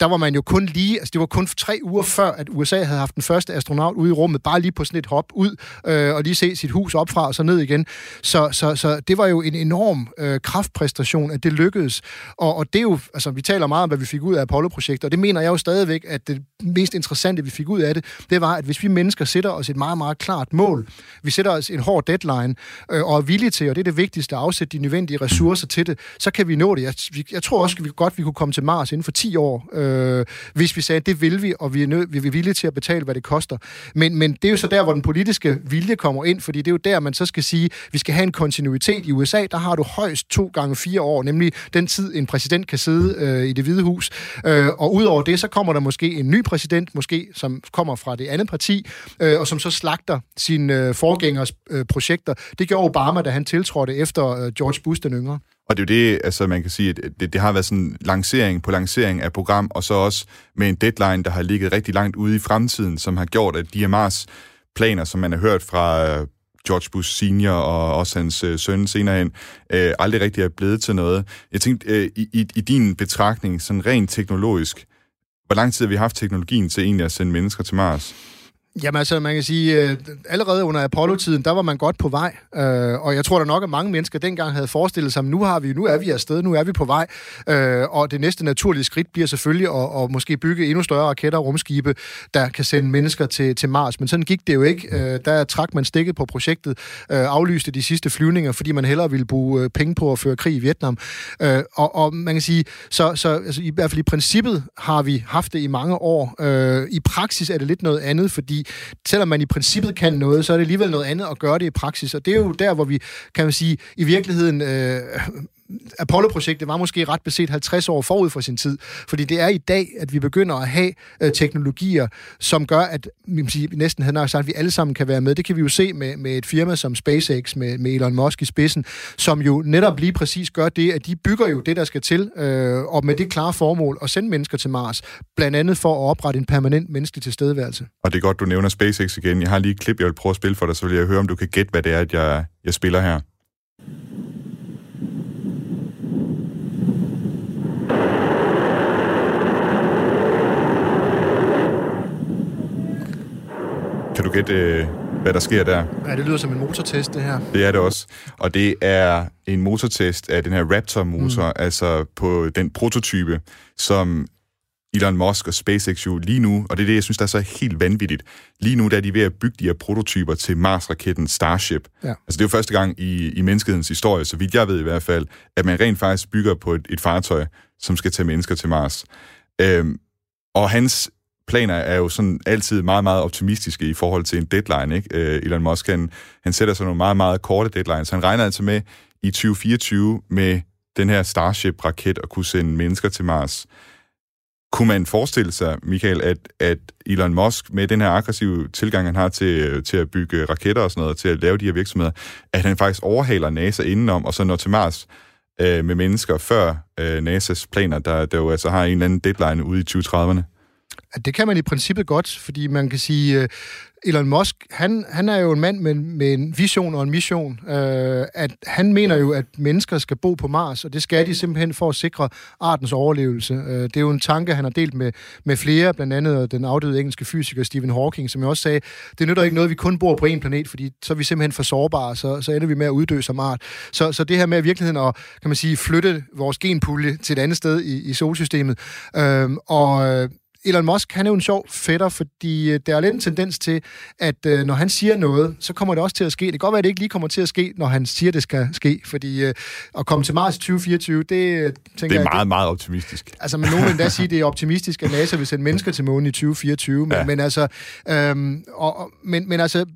der var man jo kun lige, altså det var kun tre uger før, at USA havde haft den første astronaut ude i rummet, bare lige på sådan et hop ud, øh, og lige se sit hus op fra og så ned igen. Så, så, så det var jo en enorm øh, kraftpræstation, at det lykkedes. Og, og det er jo, altså vi taler meget om, hvad vi fik ud af Apollo-projektet, og det mener jeg jo stadigvæk, at det mest interessante, vi fik ud af det, det var, at hvis vi mennesker sætter os et meget, meget klart mål, vi sætter os en hård deadline, øh, og er villige til, og det er det vigtigste, at afsætte de nødvendige ressourcer til det, så kan vi nå det. Jeg, jeg tror også, at vi godt vi kunne komme til Mars inden for 10 år, øh, hvis vi sagde, at det vil vi, og vi er, nød, vi er villige til at betale, hvad det koster. Men, men det er jo så der, hvor den politiske vilje kommer kommer ind, fordi det er jo der, man så skal sige, vi skal have en kontinuitet. I USA, der har du højst to gange fire år, nemlig den tid, en præsident kan sidde øh, i det hvide hus. Øh, og udover det, så kommer der måske en ny præsident, måske som kommer fra det andet parti, øh, og som så slagter sine øh, forgængers øh, projekter. Det gjorde Obama, da han tiltrådte efter øh, George Bush den yngre. Og det er jo det, altså man kan sige, at det, det har været sådan lancering på lancering af program, og så også med en deadline, der har ligget rigtig langt ude i fremtiden, som har gjort, at DMR's planer, som man har hørt fra øh, George Bush senior og også hans øh, søn senere hen, øh, aldrig rigtig er blevet til noget. Jeg tænkte, øh, i, i, i din betragtning, sådan rent teknologisk, hvor lang tid har vi haft teknologien til egentlig at sende mennesker til Mars? Jamen altså, man kan sige, øh, allerede under Apollo-tiden, der var man godt på vej, øh, og jeg tror da nok, at mange mennesker dengang havde forestillet sig, at nu, har vi, nu er vi afsted, nu er vi på vej, øh, og det næste naturlige skridt bliver selvfølgelig at, at måske bygge endnu større raketter og rumskibe, der kan sende mennesker til, til Mars. Men sådan gik det jo ikke. Øh, der trak man stikket på projektet, øh, aflyste de sidste flyvninger, fordi man hellere ville bruge øh, penge på at føre krig i Vietnam. Øh, og, og man kan sige, så, så altså, i hvert fald i princippet har vi haft det i mange år. Øh, I praksis er det lidt noget andet, fordi selvom man i princippet kan noget, så er det alligevel noget andet at gøre det i praksis. Og det er jo der, hvor vi, kan man sige, i virkeligheden øh, Apollo-projektet var måske ret beset 50 år forud for sin tid, fordi det er i dag, at vi begynder at have øh, teknologier, som gør, at vi sige, næsten havde sagt, at vi alle sammen kan være med. Det kan vi jo se med, med et firma som SpaceX, med, med Elon Musk i spidsen, som jo netop lige præcis gør det, at de bygger jo det, der skal til, øh, og med det klare formål at sende mennesker til Mars, blandt andet for at oprette en permanent menneskelig tilstedeværelse. Og det er godt, du nævner SpaceX igen. Jeg har lige et klip, jeg vil prøve at spille for dig, så vil jeg høre, om du kan gætte, hvad det er, at jeg, jeg spiller her. Kan du gætte, øh, hvad der sker der? Ja, det lyder som en motortest, det her. Det er det også. Og det er en motortest af den her Raptor-motor, mm. altså på den prototype, som Elon Musk og SpaceX jo lige nu, og det er det, jeg synes, der er så helt vanvittigt. Lige nu der er de ved at bygge de her prototyper til Mars-raketten Starship. Ja. Altså det er jo første gang i, i menneskehedens historie, så vidt jeg ved i hvert fald, at man rent faktisk bygger på et, et fartøj, som skal tage mennesker til Mars. Øhm, og hans planer er jo sådan altid meget, meget optimistiske i forhold til en deadline. Ikke? Øh, Elon Musk, han, han sætter sig nogle meget, meget korte deadlines. Han regner altså med i 2024 med den her Starship-raket at kunne sende mennesker til Mars. Kunne man forestille sig, Michael, at, at Elon Musk med den her aggressive tilgang, han har til, til at bygge raketter og sådan noget, til at lave de her virksomheder, at han faktisk overhaler NASA indenom, og så når til Mars øh, med mennesker før øh, NASA's planer, der, der jo altså har en eller anden deadline ude i 2030'erne? Det kan man i princippet godt, fordi man kan sige, øh, Elon Musk, han, han er jo en mand med, med en vision og en mission. Øh, at han mener jo, at mennesker skal bo på Mars, og det skal de simpelthen for at sikre artens overlevelse. Øh, det er jo en tanke, han har delt med, med flere, blandt andet den afdøde engelske fysiker Stephen Hawking, som jo også sagde, det nytter ikke noget, vi kun bor på en planet, fordi så er vi simpelthen for sårbare, så, så ender vi med at uddø som art. Så, så det her med i virkeligheden at, kan man sige, flytte vores genpulje til et andet sted i, i solsystemet, øhm, øh, og Elon Musk, han er jo en sjov fætter, fordi øh, der er lidt en tendens til, at øh, når han siger noget, så kommer det også til at ske. Det kan godt være, at det ikke lige kommer til at ske, når han siger, at det skal ske, fordi øh, at komme til Mars 2024, det øh, tænker Det er jeg, meget, meget optimistisk. Altså, men nogen endda sige, at det er optimistisk, at NASA vil sende mennesker til månen i 2024, men, ja. men altså, øhm, og, men, men altså,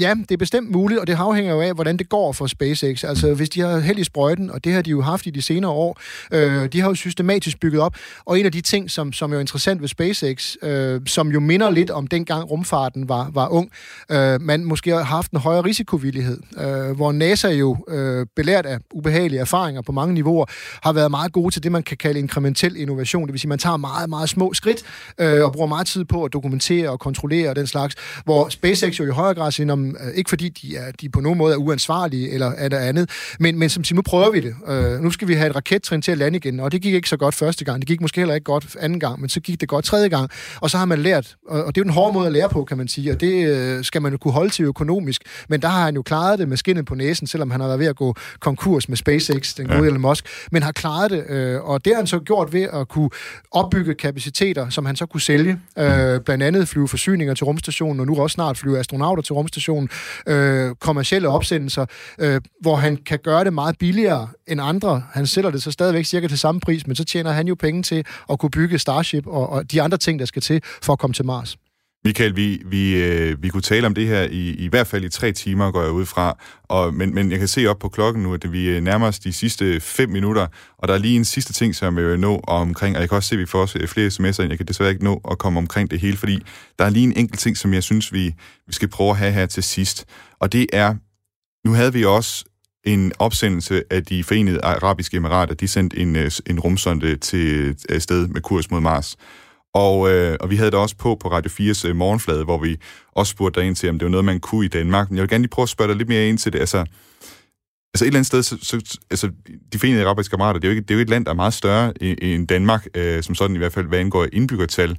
Ja, det er bestemt muligt, og det afhænger jo af, hvordan det går for SpaceX. Altså, hvis de har held i sprøjten, og det har de jo haft i de senere år, øh, de har jo systematisk bygget op. Og en af de ting, som, som er jo interessant ved SpaceX, øh, som jo minder lidt om dengang rumfarten var, var ung, øh, man måske har haft en højere risikovillighed, øh, hvor NASA jo, øh, belært af ubehagelige erfaringer på mange niveauer, har været meget gode til det, man kan kalde inkrementel innovation. Det vil sige, man tager meget, meget små skridt, øh, og bruger meget tid på at dokumentere og kontrollere og den slags, hvor SpaceX jo i højere grad siger, Øh, ikke fordi de, er, de på nogen måde er uansvarlige eller er der andet, men, men som siger, nu prøver vi det. Øh, nu skal vi have et rakettrin til at lande igen, og det gik ikke så godt første gang. Det gik måske heller ikke godt anden gang, men så gik det godt tredje gang. Og så har man lært, og, og det er jo en hård måde at lære på, kan man sige, og det øh, skal man jo kunne holde til økonomisk. Men der har han jo klaret det med skinnet på næsen, selvom han har været ved at gå konkurs med SpaceX, den gode ja. Elon Musk, men har klaret det. Øh, og det har han så gjort ved at kunne opbygge kapaciteter, som han så kunne sælge. Øh, blandt andet flyve forsyninger til rumstationen, og nu også snart flyve astronauter til rumstationen, øh, kommercielle opsendelser, øh, hvor han kan gøre det meget billigere end andre. Han sælger det så stadigvæk cirka til samme pris, men så tjener han jo penge til at kunne bygge Starship og, og de andre ting, der skal til for at komme til Mars. Michael, vi, vi, øh, vi kunne tale om det her i, i hvert fald i tre timer, går jeg ud fra. Og, men, men jeg kan se op på klokken nu, at vi øh, nærmer os de sidste fem minutter, og der er lige en sidste ting, som jeg vil nå omkring, og jeg kan også se, at vi får også øh, flere sms'er, jeg kan desværre ikke nå at komme omkring det hele, fordi der er lige en enkelt ting, som jeg synes, vi, vi skal prøve at have her til sidst. Og det er, nu havde vi også en opsendelse af de forenede arabiske emirater. De sendte en, øh, en rumsonde til sted med kurs mod Mars. Og, øh, og vi havde det også på på Radio 4's øh, morgenflade, hvor vi også spurgte dig ind til, om det var noget, man kunne i Danmark. Men jeg vil gerne lige prøve at spørge dig lidt mere ind til det. Altså, altså et eller andet sted, så, så, altså, de forenede arabiske kammerater, det er, jo ikke, det er jo et land, der er meget større end Danmark, øh, som sådan i hvert fald, hvad angår indbyggertal.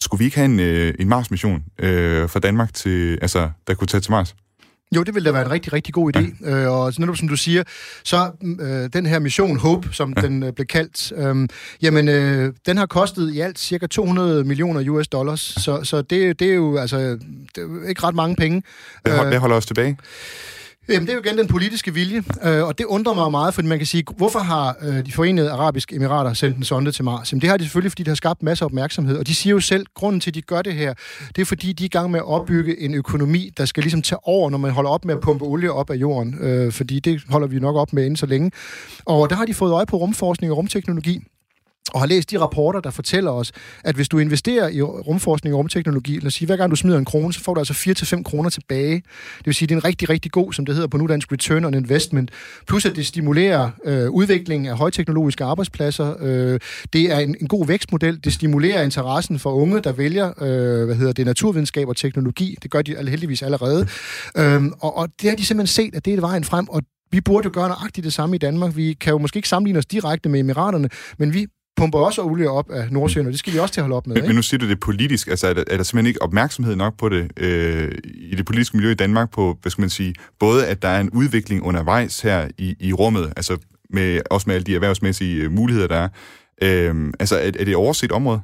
Skulle vi ikke have en, øh, en Mars-mission øh, fra Danmark, til, altså, der kunne tage til Mars? Jo, det ville da være en rigtig, rigtig god idé. Ja. Øh, og netop som du siger, så øh, den her mission Hope, som ja. den øh, blev kaldt, øh, jamen, øh, den har kostet i alt cirka 200 millioner US dollars. Så, så det, det er jo altså det er jo ikke ret mange penge. Det, hold, det holder os tilbage. Jamen, det er jo igen den politiske vilje, øh, og det undrer mig meget, fordi man kan sige, hvorfor har øh, de forenede arabiske emirater sendt en sonde til Mars? Jamen, det har de selvfølgelig, fordi det har skabt masser af opmærksomhed, og de siger jo selv, grunden til, at de gør det her, det er fordi, de er i gang med at opbygge en økonomi, der skal ligesom tage over, når man holder op med at pumpe olie op af jorden, øh, fordi det holder vi nok op med inden så længe. Og der har de fået øje på rumforskning og rumteknologi, og har læst de rapporter, der fortæller os, at hvis du investerer i rumforskning og rumteknologi, lad os sige, hver gang du smider en krone, så får du altså 4-5 kroner tilbage. Det vil sige, det er en rigtig, rigtig god, som det hedder på nudansk, return on investment. Plus at det stimulerer øh, udviklingen af højteknologiske arbejdspladser. Øh, det er en, en god vækstmodel. Det stimulerer interessen for unge, der vælger øh, hvad hedder det, naturvidenskab og teknologi. Det gør de heldigvis allerede. Øh, og, og det har de simpelthen set, at det er vejen frem, og vi burde jo gøre nøjagtigt det samme i Danmark. Vi kan jo måske ikke sammenligne os direkte med Emiraterne, men vi pumper også olie op af Nordsjøen, og det skal vi også til at holde op med. Ikke? Men nu siger du det politisk, altså er der, er der simpelthen ikke opmærksomhed nok på det øh, i det politiske miljø i Danmark på, hvad skal man sige, både at der er en udvikling undervejs her i, i rummet, altså med, også med alle de erhvervsmæssige øh, muligheder, der er, øh, altså er, er det overset område?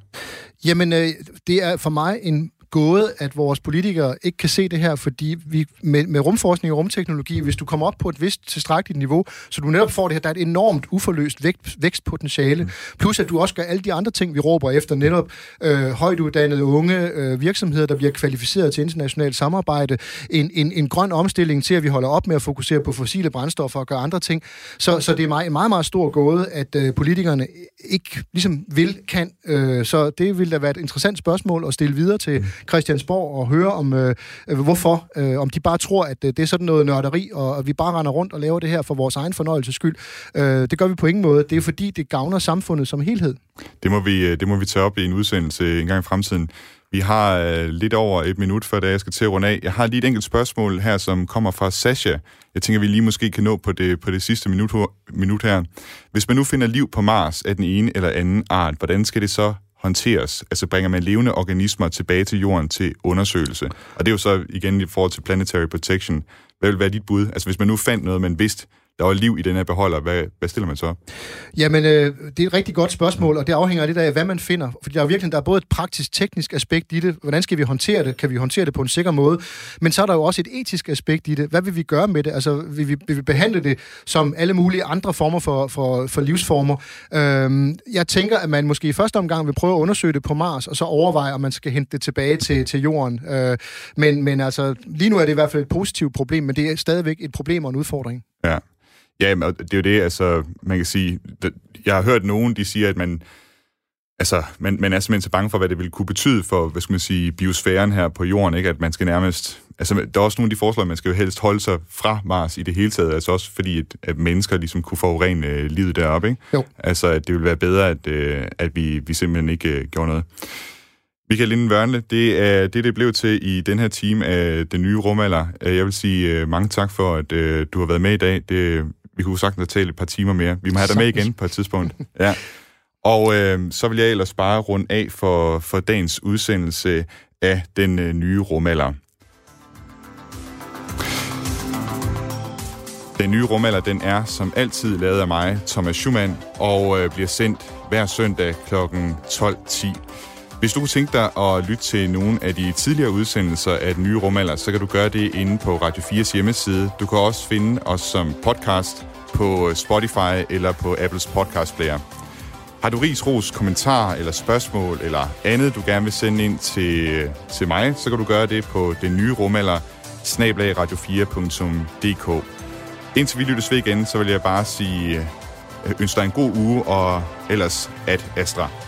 Jamen, øh, det er for mig en gåde, at vores politikere ikke kan se det her, fordi vi med, med rumforskning og rumteknologi, hvis du kommer op på et vist tilstrækkeligt niveau, så du netop får det her, der er et enormt uforløst vækst, vækstpotentiale, plus at du også gør alle de andre ting, vi råber efter, netop øh, højt uddannede unge øh, virksomheder, der bliver kvalificeret til internationalt samarbejde, en, en, en grøn omstilling til, at vi holder op med at fokusere på fossile brændstoffer og gøre andre ting. Så, så det er en meget, meget stor gåde, at øh, politikerne ikke ligesom vil, kan. Øh, så det vil da være et interessant spørgsmål at stille videre til Christiansborg og høre om, øh, øh, hvorfor. Øh, om de bare tror, at øh, det er sådan noget nørderi, og at vi bare render rundt og laver det her for vores egen fornøjelses skyld. Øh, det gør vi på ingen måde. Det er fordi, det gavner samfundet som helhed. Det må vi, øh, det må vi tage op i en udsendelse en gang i fremtiden. Vi har øh, lidt over et minut, før da jeg skal til at runde af. Jeg har lige et enkelt spørgsmål her, som kommer fra Sasha. Jeg tænker, vi lige måske kan nå på det, på det sidste minut, minut her. Hvis man nu finder liv på Mars af den ene eller anden art, hvordan skal det så håndteres? Altså bringer man levende organismer tilbage til jorden til undersøgelse? Og det er jo så igen i forhold til planetary protection. Hvad vil være dit bud? Altså hvis man nu fandt noget, man vidste, der var liv i den her beholder, hvad, hvad stiller man så? Jamen, øh, det er et rigtig godt spørgsmål, og det afhænger lidt af, hvad man finder. Fordi der er virkelig der er både et praktisk-teknisk aspekt i det. Hvordan skal vi håndtere det? Kan vi håndtere det på en sikker måde? Men så er der jo også et etisk aspekt i det. Hvad vil vi gøre med det? Altså, vil vi, vil vi behandle det som alle mulige andre former for, for, for livsformer? Øhm, jeg tænker, at man måske i første omgang vil prøve at undersøge det på Mars, og så overveje, om man skal hente det tilbage til, til jorden. Øh, men, men altså, lige nu er det i hvert fald et positivt problem, men det er stadigvæk et problem og en udfordring. Ja. Ja, men det er jo det, altså, man kan sige, jeg har hørt nogen, de siger, at man, altså, man, man er simpelthen så bange for, hvad det vil kunne betyde for, hvad skal man sige, biosfæren her på jorden, ikke? At man skal nærmest, altså, der er også nogle, de foreslår, at man skal jo helst holde sig fra Mars i det hele taget, altså også fordi, at, at mennesker ligesom kunne forurene øh, livet deroppe, ikke? Jo. Altså, at det ville være bedre, at, øh, at vi, vi simpelthen ikke øh, gjorde noget. Michael Linden Wørnle, det er det, det blev til i den her time af Den Nye Rumalder. Jeg vil sige mange tak for, at du har været med i dag. Det, vi kunne sagtens tale et par timer mere. Vi må have dig med igen på et tidspunkt. *laughs* Ja. Og øh, så vil jeg ellers bare runde af for, for dagens udsendelse af den øh, nye rumalder. Den nye rumalder, den er som altid lavet af mig, Thomas Schumann, og øh, bliver sendt hver søndag kl. 12.10. Hvis du kunne tænke dig at lytte til nogle af de tidligere udsendelser af den nye rumalder, så kan du gøre det inde på Radio 4's hjemmeside. Du kan også finde os som podcast på Spotify eller på Apples podcast player. Har du ris, ros, kommentar eller spørgsmål eller andet, du gerne vil sende ind til, til mig, så kan du gøre det på den nye rumalder snablagradio4.dk. Indtil vi lyttes ved igen, så vil jeg bare sige, øh, ønsker dig en god uge, og ellers at Astra.